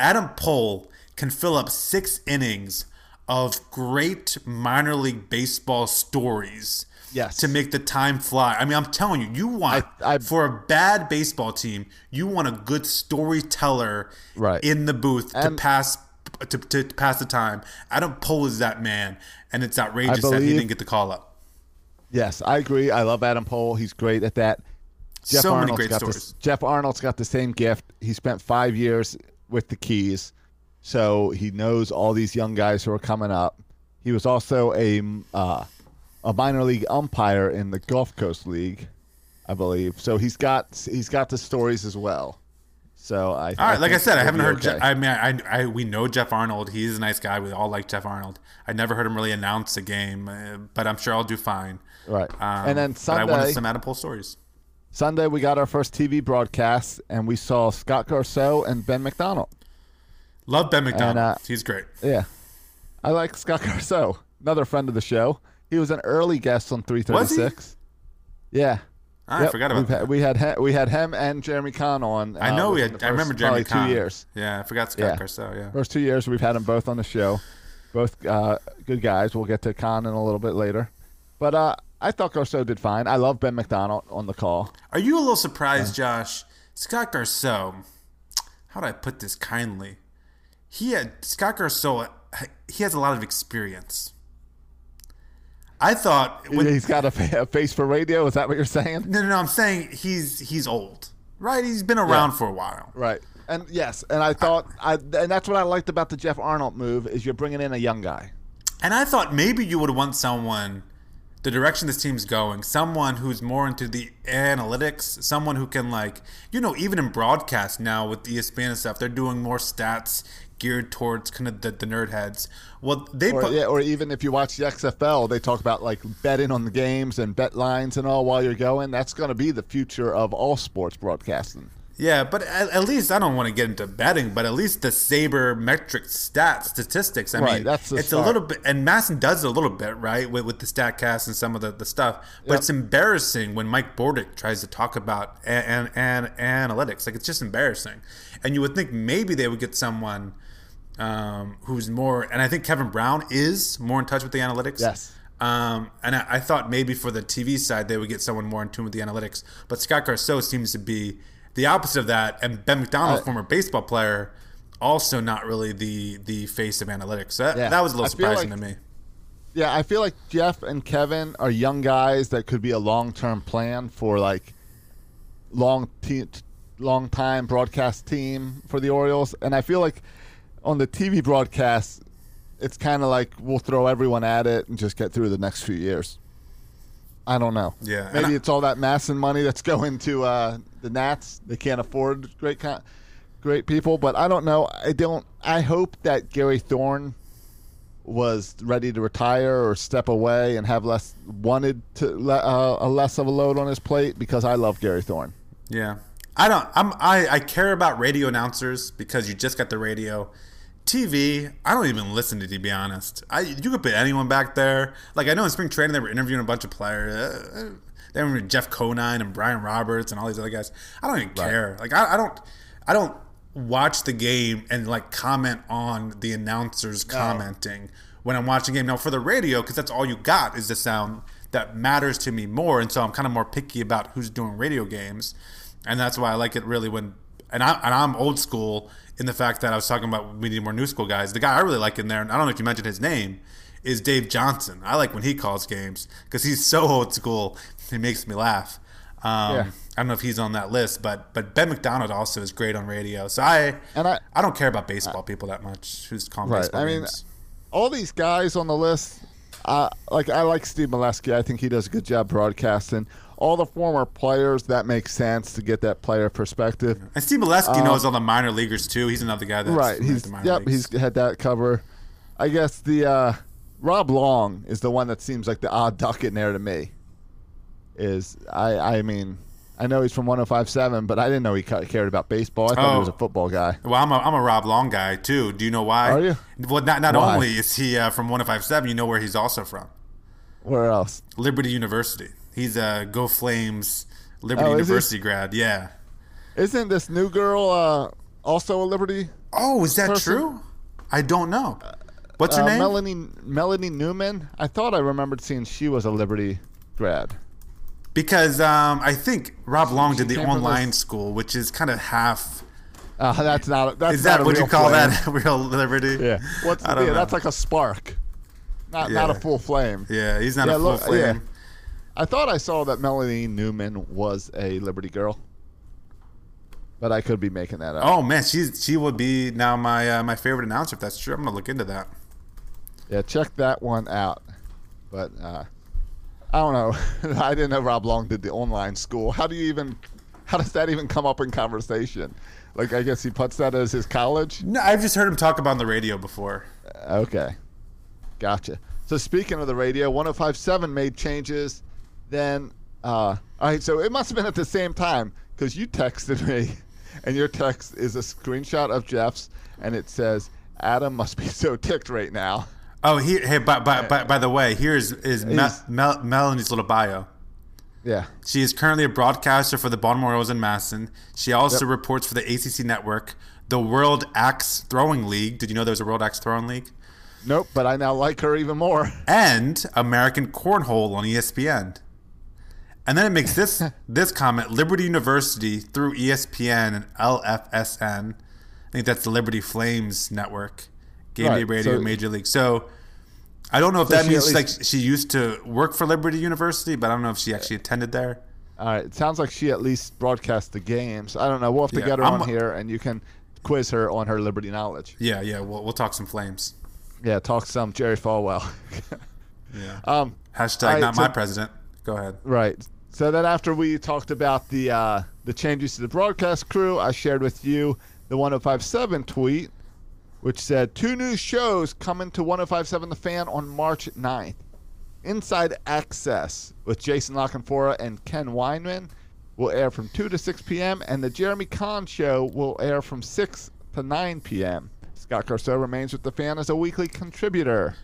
Adam Pohl can fill up six innings of great minor league baseball stories. Yes. To make the time fly. I mean, I'm telling you, you want I- I- for a bad baseball team, you want a good storyteller Right. in the booth to pass to, to pass the time. Adam Pohl is that man, and it's outrageous that he didn't get the call up. Yes, I agree. I love Adam Pohl. He's great at that. Jeff So many great stories. This, Jeff Arnold's got the same gift. He spent five years with the Keys, so he knows all these young guys who are coming up. He was also a uh, a minor league umpire in the Gulf Coast League, I believe. So he's got he's got the stories as well. So I All right, like I said, I haven't heard. okay. Je- I mean, I, I we know Jeff Arnold. He's a nice guy. We all like Jeff Arnold. I never heard him really announce a game, uh, but I'm sure I'll do fine. right, Um, and then but I wanted Sunday, some Adam Pohl stories. Sunday we got our first TV broadcast, and we saw Scott Garceau and Ben McDonald. Love Ben McDonald. uh, He's great. Yeah. I like Scott Garceau, another friend of the show. He was an early guest on 336. Yeah. I Yep, forgot about. Had, we had we had him and Jeremy Conn on. I uh, know we had. the I remember first Jeremy probably Conn. two years. Yeah, I forgot Scott Yeah. Garceau. Yeah. First two years we've had them both on the show. Both uh, good guys. We'll get to Conn in a little bit later. But uh, I thought Garceau did fine. I love Ben McDonald on the call. Are you a little surprised, Josh? Scott Garceau. How do I put this kindly? He had Scott Garceau. He has a lot of experience. I thought when, He's got a, a face for radio. Is that what you're saying? no, no, no. I'm saying he's he's old, right? He's been around Yeah. for a while. Right. And yes, and I thought, I, and that's what I liked about the Jeff Arnold move is you're bringing in a young guy. And I thought maybe you would want someone, the direction this team's going, someone who's more into the analytics, someone who can like, you know, even in broadcast now with ESPN and stuff, they're doing more stats geared towards kind of the, the nerd heads. Well, they Or, put, yeah, or even if you watch the XFL, they talk about like betting on the games and bet lines and all while you're going. That's going to be the future of all sports broadcasting. Yeah, but at, at least I don't want to get into betting, but at least the saber metric stat statistics. I Right, mean, that's it's start. a little bit, and MASN does it a little bit, right, with, with the Statcast and some of the, the stuff. But Yep. it's embarrassing when Mike Bordick tries to talk about and an, an, analytics. Like it's just embarrassing. And you would think maybe they would get someone um, who's more, and I think Kevin Brown is more in touch with the analytics. Yes. Um, and I, I thought maybe for the TV side they would get someone more in tune with the analytics, but Scott Garceau seems to be the opposite of that. And Ben McDonald, I- former baseball player, also not really the the face of analytics. That, Yeah. that was a little I surprising like- to me. Yeah, I feel like Jeff and Kevin are young guys that could be a long term plan for like long te- long time broadcast team for the Orioles, and I feel like on the TV broadcast, it's kind of like we'll throw everyone at it and just get through the next few years. I don't know. Yeah, maybe I- it's all that mass and money that's going to uh, the Nats. They can't afford great con- great people, but I don't know. I don't. I hope that Gary Thorne was ready to retire or step away and have less wanted to uh, a less of a load on his plate because I love Gary Thorne. Yeah, I don't. I'm. I, I care about radio announcers because you just got the radio. TV, I don't even listen to. To be honest, I you could put anyone back there. Like I know in spring training they were interviewing a bunch of players. Uh, they were Jeff Conine and Brian Roberts and all these other guys. I don't even care. Like I, I don't. I don't watch the game and like comment on the announcers commenting when I'm watching a game. Now for the radio, because that's all you got is the sound that matters to me more, and so I'm kind of more picky about who's doing radio games, and that's why I like it really when. And, I, and I'm old school in the fact that I was talking about we need more new school guys. The guy I really like in there, and I don't know if you mentioned his name, is Dave Johnson. I like when he calls games because he's so old school. He makes me laugh. Um, Yeah. I don't know if he's on that list, but but Ben McDonald also is great on radio. So I And I- I don't care about baseball people that much. Who's calling Right. baseball I mean, games? all these guys on the list, uh, like I like Steve Melewski. I think he does a good job broadcasting. All the former players, that makes sense to get that player perspective. And Steve Melewski knows all the minor leaguers too. He's another guy that's right. He's the minor yep. leagues. He's had that cover. I guess the uh, Rob Long is the one that seems like the odd duck in there to me. Is I I mean I know he's from 105.7, but I didn't know he cared about baseball. I thought he was Oh. a football guy. Well, I'm a, I'm a Rob Long guy too. Do you know why? Are you? Well, not not Why? only is he uh, from 105.7, you know where he's also from. Where else? Liberty University. He's a Go Flames Liberty Oh, is he? University grad. Yeah. Isn't this new girl uh, also a Liberty? Oh, is that Person- true? I don't know. What's her Uh, name? Melanie Melanie Newman. I thought I remembered seeing she was a Liberty grad. Because um, I think Rob Long did the online this- school, which is kind of half. Uh, that's not. That's Is that not a what you call flame. that? Real Liberty? Yeah. What's I the don't deal? know. That's like a spark, not not a full flame. Yeah, he's not Yeah, a full look- flame. yeah. I thought I saw that Melanie Newman was a Liberty girl, but I could be making that up. Oh man, she's she would be now my uh, my favorite announcer if that's true. I'm gonna look into that. Yeah, check that one out. But uh, I don't know. I didn't know Rob Long did the online school. How do you even? How does that even come up in conversation? Like, I guess he puts that as his college. No, I've just heard him talk about on the radio before. Okay. Gotcha. So speaking of the radio, 1057 made changes. Then, uh, all right, so it must have been at the same time because you texted me, and your text is a screenshot of Jeff's, and it says, Adam must be so ticked right now. Oh, he, hey, by, by, by, by the way, here's is Mel, Mel, Melanie's little bio. Yeah. She is currently a broadcaster for the Baltimore Orioles in MASN. She also reports for the ACC Network, the World Axe Throwing League. Did you know there was a World Axe Throwing League? Nope, but I now like her even more. and American Cornhole on ESPN. And then it makes this this comment: Liberty University through ESPN and LFSN. I think that's the Liberty Flames network, Game Day Radio, so- Major League. So I don't know if So that means at like she used to work for Liberty University, but I don't know if she actually attended there. All right. It sounds like she at least broadcast the games. I don't know. We'll have to Yeah, get her I'm- on here, and you can quiz her on her Liberty knowledge. Yeah, yeah. We'll we'll talk some flames. Yeah, talk some Jerry Falwell. Yeah. um, Hashtag right, not so- my president. Go ahead. Right. So then after we talked about the uh, the changes to the broadcast crew, I shared with you the 1057 tweet, which said two new shows coming to 1057 The Fan on March 9th. Inside Access with Jason La Canfora and Ken Weinman will air from 2 to 6 p.m. and the Jeremy Conn Show will air from 6 to 9 p.m. Scott Garceau remains with The Fan as a weekly contributor.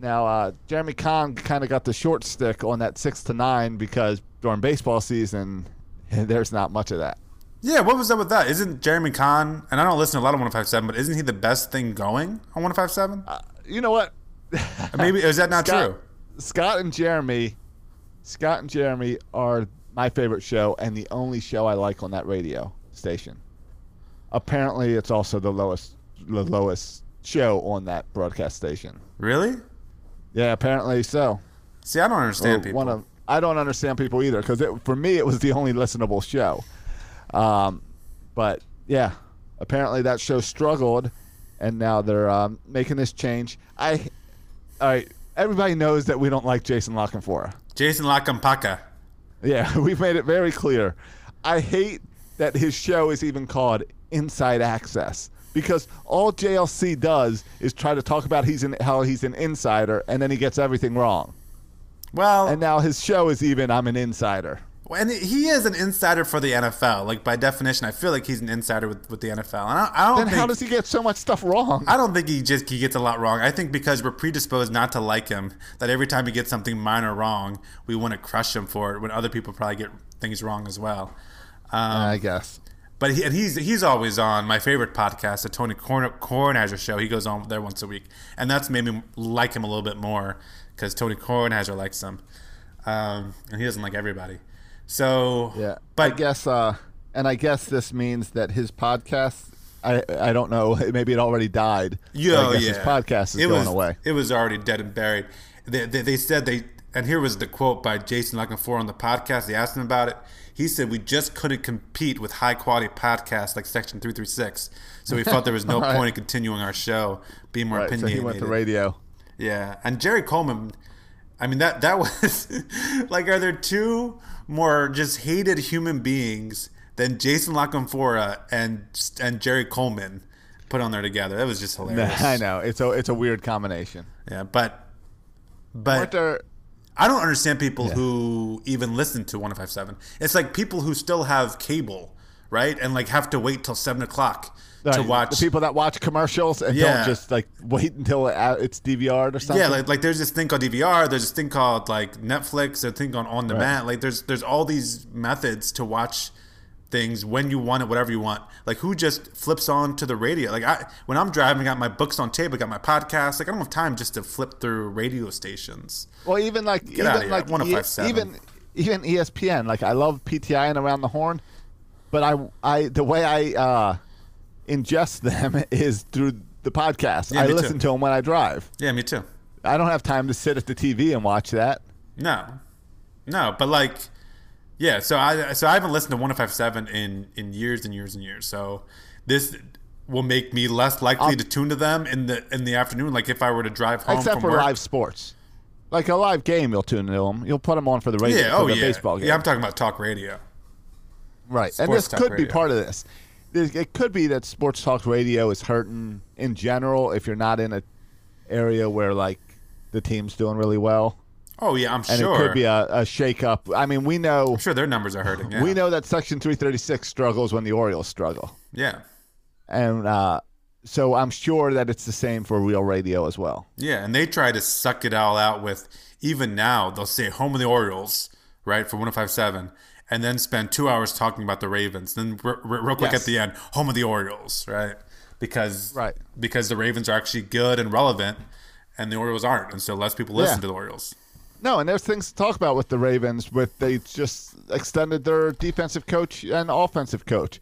Now, uh, Jeremy Conn kind of got the short stick on that six to nine because during baseball season, there's not much of that. Yeah, what was up with that? Isn't Jeremy Conn, and I don't listen to a lot of 157, but isn't he the best thing going on 157? Uh, you know what? Maybe, is that not Scott, true? Scott and Jeremy, Scott and Jeremy are my favorite show and the only show I like on that radio station. Apparently, it's also the lowest, the lowest show on that broadcast station. Really? Yeah, apparently so. See, I don't understand Or people. One of, I don't understand people either because for me it was the only listenable show. Um, but yeah, apparently that show struggled, and now they're um, making this change. I, all right, everybody knows that we don't like Jason La Canfora. Jason Lakampaka. Yeah, we've made it very clear. I hate that his show is even called Inside Access because all JLC does is try to talk about he's an, how he's an insider, and then he gets everything wrong. Well, And now his show is even I'm an insider. And he is an insider for the NFL. Like by definition, I feel like he's an insider with, with the NFL. And I, I don't Then think how does he get so much stuff wrong? I don't think he just he gets a lot wrong. I think because we're predisposed not to like him, that every time he gets something minor wrong, we want to crush him for it. When other people probably get things wrong as well. Um, I guess. But he, and he's he's always on my favorite podcast, the Tony Korn- Kornheiser show. He goes on there once a week, and that's made me like him a little bit more because Tony Kornheiser likes him, um, and he doesn't like everybody. So Yeah. but I guess uh and I guess this means that his podcast I I don't know, maybe it already died. Yeah, I guess yeah. his podcast is it going was, away. It was already dead and buried. They, they, they said they, and here was the quote by Jason La Canfora on the podcast. They asked him about it. He said, "We just couldn't compete with high quality podcasts like Section Three Three Six, so we felt there was no Right. point in continuing our show, being more Right, so opinionated." he went to radio. Yeah, and Jerry Coleman. I mean that that was like, are there two more just hated human beings than Jason La Canfora and and Jerry Coleman put on there together? That was just hilarious. I know. It's a it's a weird combination. Yeah, but but there I don't understand people who even listen to 1057. It's like people who still have cable, right? And like have to wait till seven o'clock to watch. the people that watch commercials and Yeah. don't just like wait until uh, it's DVR'd or something. yeah, like, like there's this thing called DVR. There's this thing called like Netflix. There's a thing called on demand. Like there's there's all these methods to watch things when you want it, whatever you want. Like who just flips on to the radio? Like I when I'm driving, I got my books on tape. I got my podcast. Like I don't have time just to flip through radio stations. Well, even like Get even like 1057. E- even even ESPN. Like I love PTI and Around the Horn, but I I the way I uh, ingest them is through the podcast. Yeah, I me too. listen to them when I drive. Yeah, me too. I don't have time to sit at the TV and watch that. No, no, but like, yeah. So I so I haven't listened to 1057 in in years and years and years. So this will make me less likely um, to tune to them in the in the afternoon. Like if I were to drive home Except from for work. live sports. Like a live game, you'll tune to them. You'll put them on for the radio yeah, for oh the yeah, baseball game. yeah. I'm talking about talk radio. Right. Sports and this could be part of this. It could be that sports talk radio is hurting in general if you're not in a area where like the team's doing really well. Oh yeah, I'm And sure. And it could be a, a shake up. I mean, we know I'm sure their numbers are hurting. Yeah. we know that Section 336 struggles when the Orioles struggle. Yeah, And uh, so I'm sure that it's the same for real radio as well. yeah, and they try to suck it all out with. Even now, they'll say "Home of the Orioles," right for 105.7, and then spend two hours talking about the Ravens. Then r- r- real quick Yes. at the end, "Home of the Orioles," right? Because Right. because the Ravens are actually good and relevant, and the Orioles aren't, and so less people listen Yeah. to the Orioles. No, and there's things to talk about with the Ravens. With they just extended their defensive coach and offensive coach.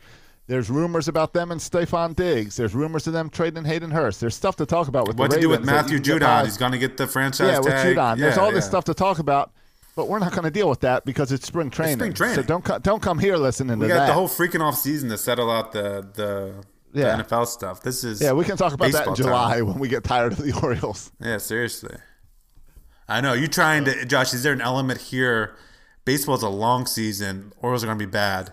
There's rumors about them and Stefon Diggs. There's rumors of them trading Hayden Hurst. There's stuff to talk about with What the to do with Matthew Judon? He's going to get the franchise yeah, with tag. Judon. There's Yeah, all this stuff to talk about, but we're not going to deal with that because it's spring training. It's spring training. So don't co- don't come here listening We to got the whole freaking off season to settle out the the, Yeah. the NFL stuff. This is yeah, we can talk about that in baseball time. July when we get tired of the Orioles. Yeah, seriously. I know you trying to, Josh. Is there an element here? Baseball's a long season. Orioles are going to be bad.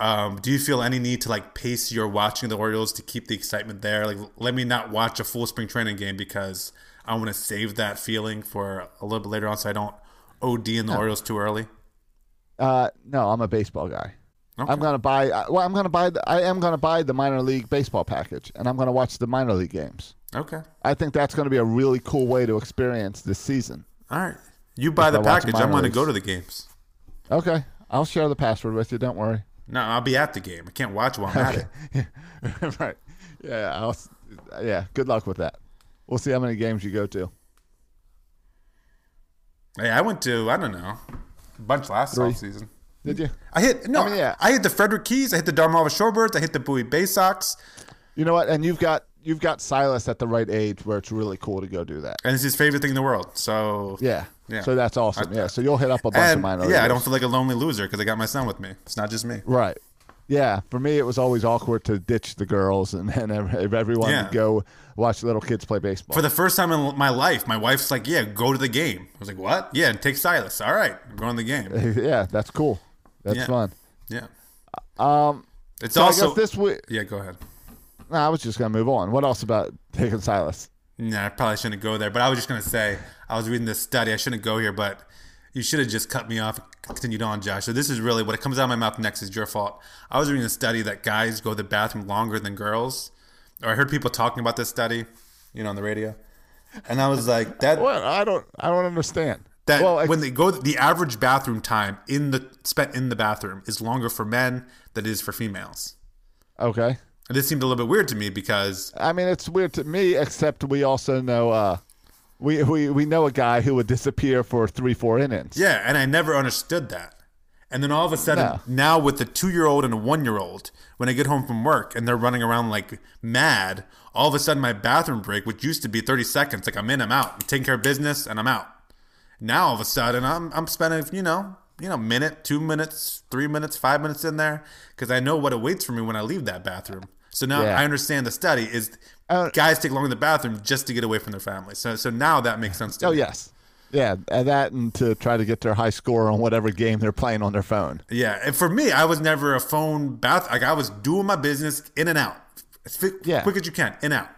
Um, do you feel any need to like pace your watching the Orioles to keep the excitement there? Like, let me not watch a full spring training game because I want to save that feeling for a little bit later on, so I don't OD in the Orioles too early. Uh, no, I'm a baseball guy. Okay. I'm gonna buy. uh, Well, I'm gonna buy. The, I am gonna buy the minor league baseball package, and I'm gonna watch the minor league games. Okay, I think that's going to be a really cool way to experience this season. all right. You buy If the I package. I'm going to leagues. go to the games. Okay, I'll share the password with you. Don't worry. No, I'll be at the game. I can't watch while I'm at it. right. Yeah. I'll, yeah. Good luck with that. We'll see how many games you go to. Hey, I went to I don't know a bunch last Three. off season. Did you? I hit no, I mean, yeah. I hit the Frederick Keys, I hit the Delmarva Shorebirds, I hit the Bowie Bay Sox, You know what? And you've got you've got Silas at the right age where it's really cool to go do that. and it's his favorite thing in the world. So Yeah. Yeah. So that's awesome. I- yeah. So you'll hit up a bunch and of mine. yeah, I don't feel like a lonely loser because I got my son with me. It's not just me. Right. Yeah. For me, it was always awkward to ditch the girls and then everyone Yeah. go watch little kids play baseball. For the first time in my life, my wife's like, "Yeah, go to the game." I was like, "What?" Yeah, and take Silas. All right, I'm going to the game. yeah, that's cool. That's Yeah. fun. Yeah, Um, it's so also this week. Yeah, go ahead. Nah, I was just gonna move on. What else about taking Silas? Nah, I probably shouldn't go there. But I was just gonna say I was reading this study. I shouldn't go here, but you should have just cut me off continued on, Josh. So this is really what it comes out of my mouth next is your fault. I was reading a study that guys go to the bathroom longer than girls, or I heard people talking about this study, you know, on the radio, and I was like, that What? I don't. I don't understand. that well, when they go, the average bathroom time in the spent in the bathroom is longer for men than it is for females. okay. And this seemed a little bit weird to me because I mean, it's weird to me. Except we also know. Uh, we, we we know a guy who would disappear for three four innings. Yeah, and I never understood that. And then all of a sudden, No. now with the two year old and a one year old, when I get home from work and they're running around like mad, all of a sudden my bathroom break, which used to be 30 seconds, like I'm in, I'm out. I'm taking care of business and I'm out. Now all of a sudden I'm, I'm spending, you know, you know, minute, two minutes, three minutes, five minutes in there because I know what awaits for me when I leave that bathroom. So now Yeah. I understand the study is Uh, guys take longer in the bathroom just to get away from their family. So so now that makes sense to Oh me. yes. Yeah, that and to try to get their high score on whatever game they're playing on their phone. Yeah, and for me, I was never a phone bath. Like I was doing my business in and out, as Yeah. quick as you can, in and out.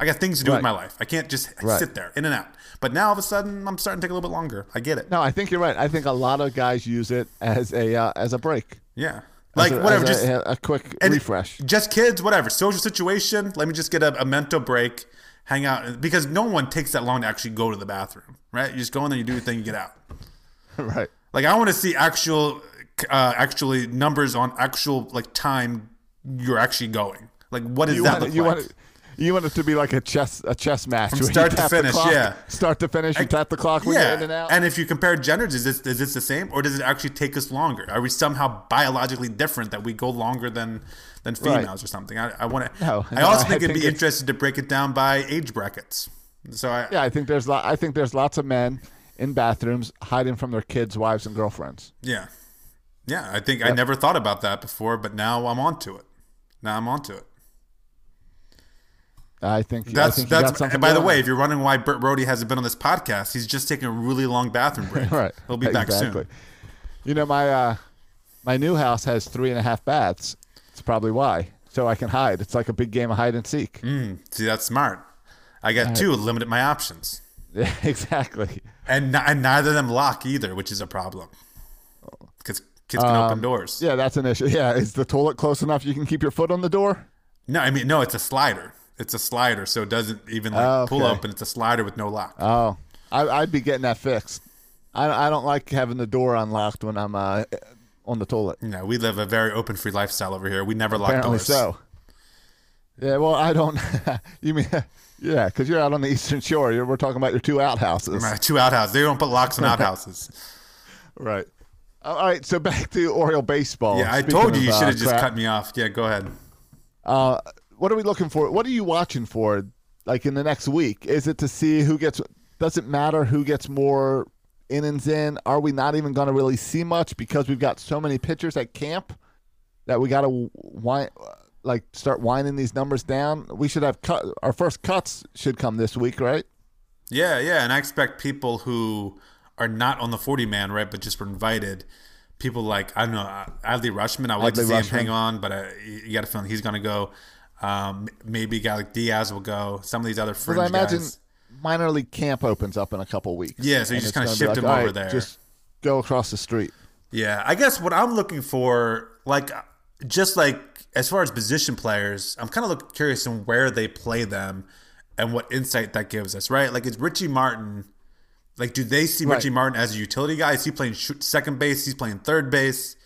I got things to do Right. with my life. I can't just Right. sit there in and out. But now all of a sudden, I'm starting to take a little bit longer. I get it. No, I think you're right. I think a lot of guys use it as a uh, as a break, Yeah, like a- whatever, just a, a quick refresh. Just kids, whatever. Social situation. Let me just get a, a mental break, hang out, because no one takes that long to actually go to the bathroom, right? You just go in there, you do your thing, you get out. right. Like I want to see actual, uh, actually numbers on actual like time you're actually going. Like what does You that want look you like? want you want it to be like a chess a chess match you start to finish, clock, yeah. Start to finish, you tap the clock when you're in and out. if you compare genders, is this is this the same, or does it actually take us longer? Are we somehow biologically different that we go longer than than females Right. or something? I, I want to. No, I no, also I think it'd think be interesting to break it down by age brackets. So I, yeah, I think there's lo- I think there's lots of men in bathrooms hiding from their kids, wives, and girlfriends. yeah, yeah. I think I never thought about that before, but now I'm onto it. Now I'm onto it. I think I That's think you got that's. And by the way, if you're wondering why Burt Brody hasn't been on this podcast, he's just taking a really long bathroom break. right, He'll be back exactly. soon. You know, my uh, my new house has three and a half baths. It's probably why. So I can hide. It's like a big game of hide and seek. Mm, see, that's smart. I got two, limited my options. Yeah, exactly. And, and neither of them lock either, which is a problem. Because kids can open doors. Um, Yeah, that's an issue. Yeah, is the toilet close enough you can keep your foot on the door? No, I mean, no, it's a slider. It's a slider, so it doesn't even like Oh, pull up, and It's a slider with no lock. Oh, I, I'd be getting that fixed. I, I don't like having the door unlocked when I'm uh, on the toilet. no, we live a very open, free lifestyle over here. We never lock Apparently doors. so. Yeah, well, I don't. you mean, yeah, because you're out on the eastern shore. You're, we're talking about your two outhouses. Right, two outhouses. They don't put locks on outhouses. Right. All right, so back to Oriole baseball. Yeah, I Speaking told you you uh, should have just crap, cut me off. Yeah, go ahead. Uh, what are we looking for? What are you watching for? Like in the next week? Is it to see who gets? Does it matter who gets more innings in? Are we not even going to really see much because we've got so many pitchers at camp that we got to wind, like start winding these numbers down? We should have cut. Our first cuts should come this week, right? Yeah, yeah, and I expect people who are not on the 40 man, right, but just were invited. People like I don't know uh, Adley Rutschman. I would like to Adley see him hang on, but uh, I, you got a feeling he's going to go. Um, maybe a guy like Diaz will go. Some of these other Because fringe I imagine guys. minor league camp opens up in a couple weeks. Yeah, so you just kinda shift like, him over right, there. Just go across the street. Yeah, I guess what I'm looking for, like, just like as far as position players, I'm kind of look, curious in where they play them and what insight that gives us, right? Like, is Richie Martin, like, do they see Right. Richie Martin as a utility guy? Is he playing second base? He's playing third base?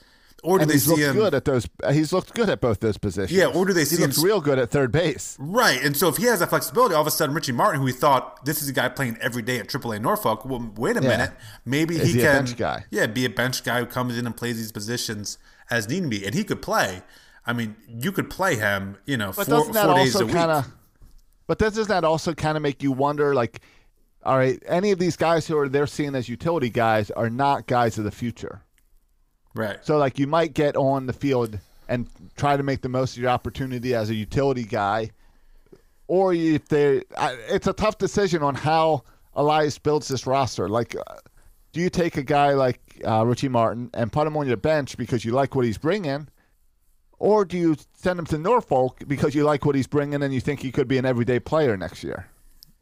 Or do And they he's see looked him? good at those. Uh, he's looked good at both those positions. Yeah, or do they see he him looks real good at third base? Right, and so if he has that flexibility, all of a sudden Richie Martin, who we thought this is a guy playing every day at AAA Norfolk, well, wait a Yeah. minute, maybe Is he he a can, bench guy? yeah, be a bench guy who comes in and plays these positions as need be, and he could play. I mean, you could play him, you know, But four, four days a week. kind of? But doesn't that also kind of make you wonder, like, all right, any of these guys who are they're seeing as utility guys are not guys of the future. Right? So like you might get on the field and try to make the most of your opportunity as a utility guy, or if they, it's a tough decision on how Elias builds this roster. Like, uh, do you take a guy like uh, Richie Martin and put him on your bench because you like what he's bringing, or do you send him to Norfolk because you like what he's bringing and you think he could be an everyday player next year?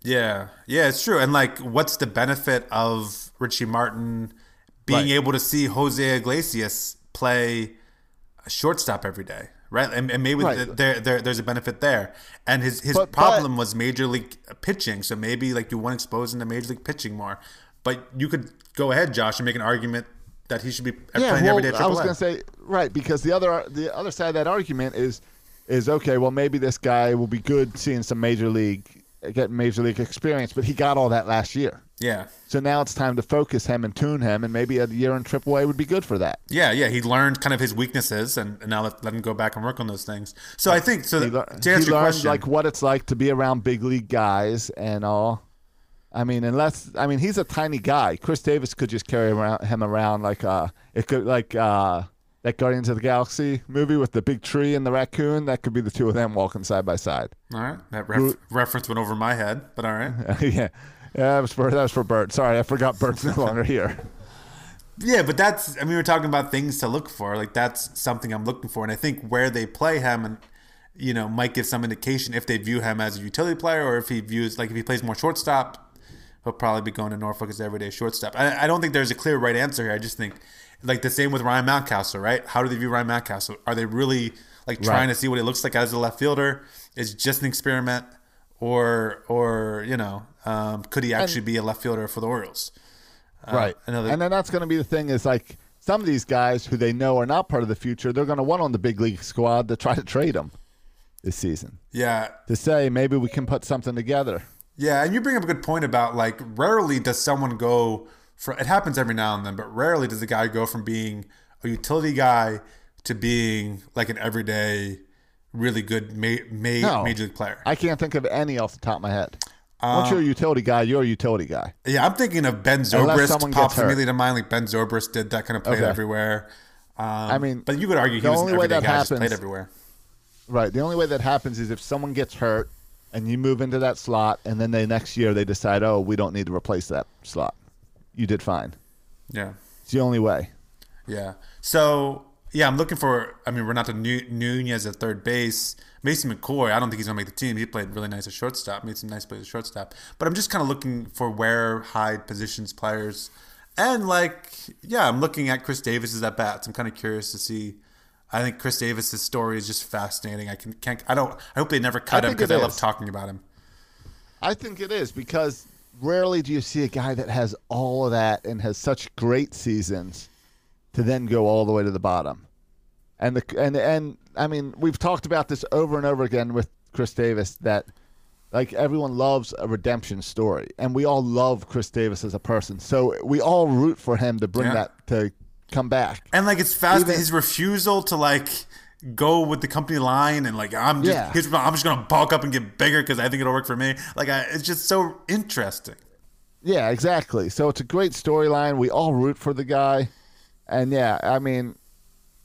Yeah, yeah, it's true. And like, what's the benefit of Richie Martin being Right. able to see Jose Iglesias play a shortstop every day, right? And, and maybe Right. th- there, there there's a benefit there. And his his But- problem was major league pitching, so maybe like you want to expose him to major league pitching more. But you could go ahead, Josh, and make an argument that he should be uh, playing every day. At I was going to say right because the other the other side of that argument is is okay. Well, maybe this guy will be good seeing some major league getting major league experience, but he got all that last year. yeah, So now it's time to focus him and tune him, and maybe a year in AAA would be good for that. yeah, yeah. He learned kind of his weaknesses, and, and now let, let him go back and work on those things. So I think so. He, to answer your learned question, like what it's like to be around big league guys and all. I mean, unless I mean he's a tiny guy. Chris Davis could just carry around him around like uh it could like uh that Guardians of the Galaxy movie with the big tree and the raccoon. That could be the two of them walking side by side. all right, that ref- reference went over my head, but all right. yeah, yeah, that was for that was for Bert. Sorry, I forgot Bert's no longer here. Yeah, but that's I mean we're talking about things to look for. Like that's something I'm looking for, and I think where they play him and you know might give some indication if they view him as a utility player or if he views like if he plays more shortstop, he'll probably be going to Norfolk as everyday shortstop. I, I don't think there's a clear right answer here. I just think like the same with Ryan Mountcastle, right? How do they view Ryan Mountcastle? Are they really like trying to see what it looks like as a left fielder? Is it just an experiment, or or you know um, could he actually be a left fielder for the Orioles? Uh, right. another- and then that's going to be the thing is like some of these guys who they know are not part of the future, they're going to want on the big league squad to try to trade them this season Yeah, to say maybe we can put something together. Yeah, and you bring up a good point about like rarely does someone go for it happens every now and then, but rarely does a guy go from being a utility guy to being like an everyday, really good ma- ma- No. major league player. I can't think of any off the top of my head. Once you're a utility guy, you're a utility guy. yeah, I'm thinking of Ben Zobrist someone pops immediately to mind. Like Ben Zobrist did that kind of play Okay. everywhere. Um, I mean, but you could argue he the was only way that guy, just played happens- everywhere. Right. The only way that happens is if someone gets hurt and you move into that slot, and then they next year they decide, oh, we don't need to replace that slot. You did fine. Yeah. It's the only way. Yeah. So yeah, I'm looking for. I mean, Renato Nu- Nunez at third base. Mason McCoy. I don't think he's gonna make the team. He played really nice at shortstop. Made some nice plays at shortstop. But I'm just kind of looking for where high positions players, and like yeah, I'm looking at Chris Davis's at bats. I'm kind of curious to see. I think Chris Davis's story is just fascinating. I can can't. I don't. I hope they never cut I him because I love talking about him. I think it is because rarely do you see a guy that has all of that and has such great seasons to then go all the way to the bottom. And the and and I mean, we've talked about this over and over again with Chris Davis that like everyone loves a redemption story and we all love Chris Davis as a person. So we all root for him to bring Yeah. that to come back. And like it's fast Even- his refusal to like go with the company line and like I'm just Yeah. here's- I'm just gonna bulk up and get bigger because I think it'll work for me. Like I, it's just so interesting. Yeah, exactly. So it's a great storyline. We all root for the guy. And yeah, I mean,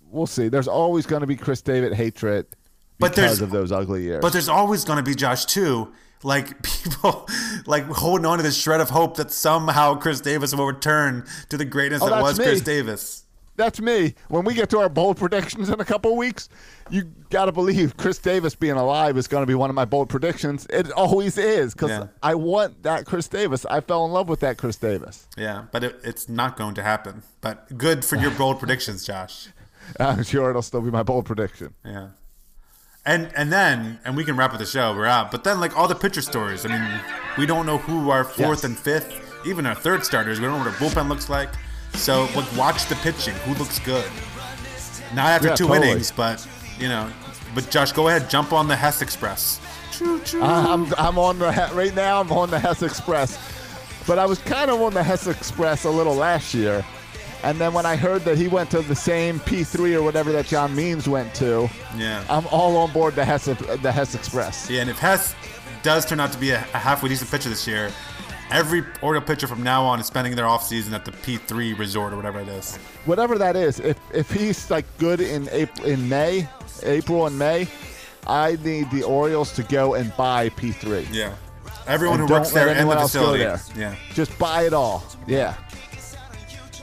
we'll see. There's always going to be Chris Davis hatred But there's- because of those ugly years. But there's always gonna be Josh too. Like people like holding on to this shred of hope that somehow Chris Davis will return to the greatness Oh, that was Chris. Davis. That's me. When we get to our bold predictions in a couple weeks, you got to believe Chris Davis being alive is going to be one of my bold predictions. It always is because Yeah. I want that Chris Davis. I fell in love with that Chris Davis. Yeah, but it, it's not going to happen. But good for your bold predictions, Josh. I'm sure it'll still be my bold prediction. Yeah. And and then and we can wrap up the show. We're out. But then like all the pitcher stories. I mean, we don't know who our fourth Yes. and fifth, even our third starters. We don't know what our bullpen looks like. So like, watch the pitching. Who looks good? Not after Yeah, two totally. innings, but you know. But Josh, go ahead, jump on the Hess Express. Choo choo. Uh, I'm I'm on the right now. I'm on the Hess Express, but I was kind of on the Hess Express a little last year, and then when I heard that he went to the same P3 or whatever that John Means went to, yeah. I'm all on board the Hess the Hess Express. Yeah, and if Hess does turn out to be a, a halfway decent pitcher this year, every Oriole pitcher from now on is spending their offseason at the P3 resort or whatever it is. Whatever that is, if if he's like good in April, in May, April and May, I need the Orioles to go and buy P3. Yeah. Everyone And who works there and anyone the facility. there. Yeah. Just buy it all. Yeah.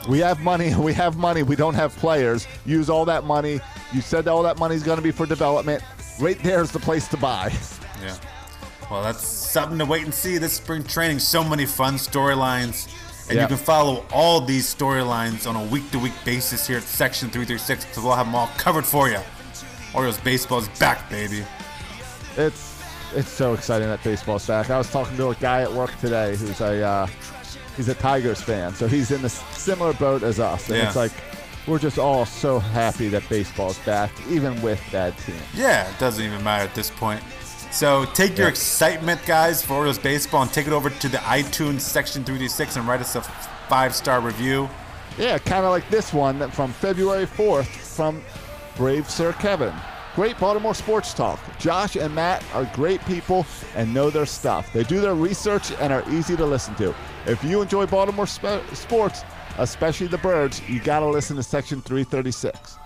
We have money. We have money. We don't have players. Use all that money. You said all that money is going to be for development. Right there's the place to buy. Yeah. Well, that's something to wait and see this spring training. So many fun storylines. And Yeah. you can follow all these storylines on a week to week basis here at Section 336 because we'll have them all covered for you. Orioles baseball is back, baby. It's it's so exciting that baseball's back. I was talking to a guy at work today who's a uh, he's a Tigers fan, so he's in the s- similar boat as us, and Yeah. it's like we're just all so happy that baseball's back, even with bad teams. Yeah, it doesn't even matter at this point. So take your excitement, guys, for Orioles baseball and take it over to the iTunes Section 336 and write us a five star review. Yeah, kind of like this one from February 4th from Brave Sir Kevin. Great Baltimore sports talk. Josh and Matt are great people and know their stuff. They do their research and are easy to listen to. If you enjoy Baltimore spe- sports, especially the birds, you got to listen to Section 336.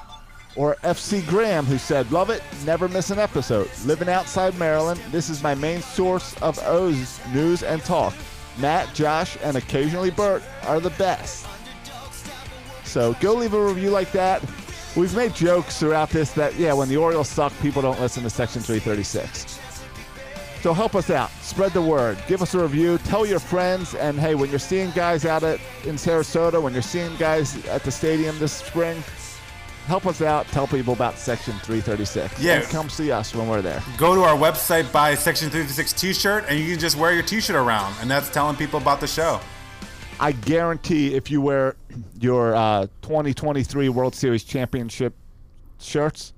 Or FC Graham, who said, Love it, never miss an episode. Living outside Maryland, this is my main source of O's news and talk. Matt, Josh, and occasionally Bert are the best. So go leave a review like that. We've made jokes throughout this that, yeah, when the Orioles suck, people don't listen to Section 336. So help us out. Spread the word. Give us a review. Tell your friends. And hey, when you're seeing guys out at in Sarasota, when you're seeing guys at the stadium this spring, help us out. Tell people about Section 336. Yeah. And come see us when we're there. Go to our website, buy Section 336 t shirt, and you can just wear your t shirt around. And that's telling people about the show. I guarantee if you wear your uh, 2023 World Series championship shirts,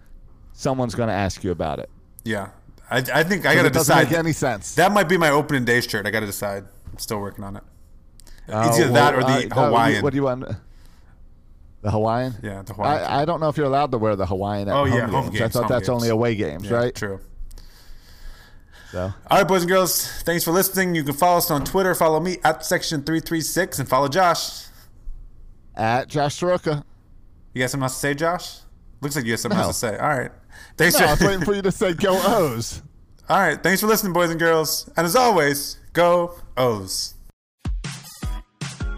someone's going to ask you about it. Yeah. I, I think I got to doesn't decide. make any sense. That might be my opening day shirt. I got to decide. I'm still working on it. It's either that or the uh, uh, Hawaiian. What do you want? The Hawaiian? Yeah, the Hawaiian. I, I don't know if you're allowed to wear the Hawaiian at Oh, home yeah, home games. I thought that's games. only away games, Yeah, right? True. So All right, boys and girls. Thanks for listening. You can follow us on Twitter. Follow me at Section336 and follow Josh. at Josh Soroka. You got something else to say, Josh? Looks like you got something No. else to say. All right. Thanks No, I was waiting for you to say go O's. All right. Thanks for listening, boys and girls. And as always, go O's.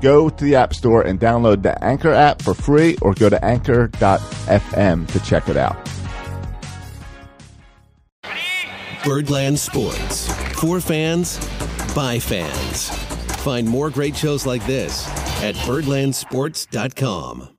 Go to the App Store and download the Anchor app for free or go to anchor.fm to check it out. Birdland Sports. For fans, by fans. Find more great shows like this at birdlandsports.com.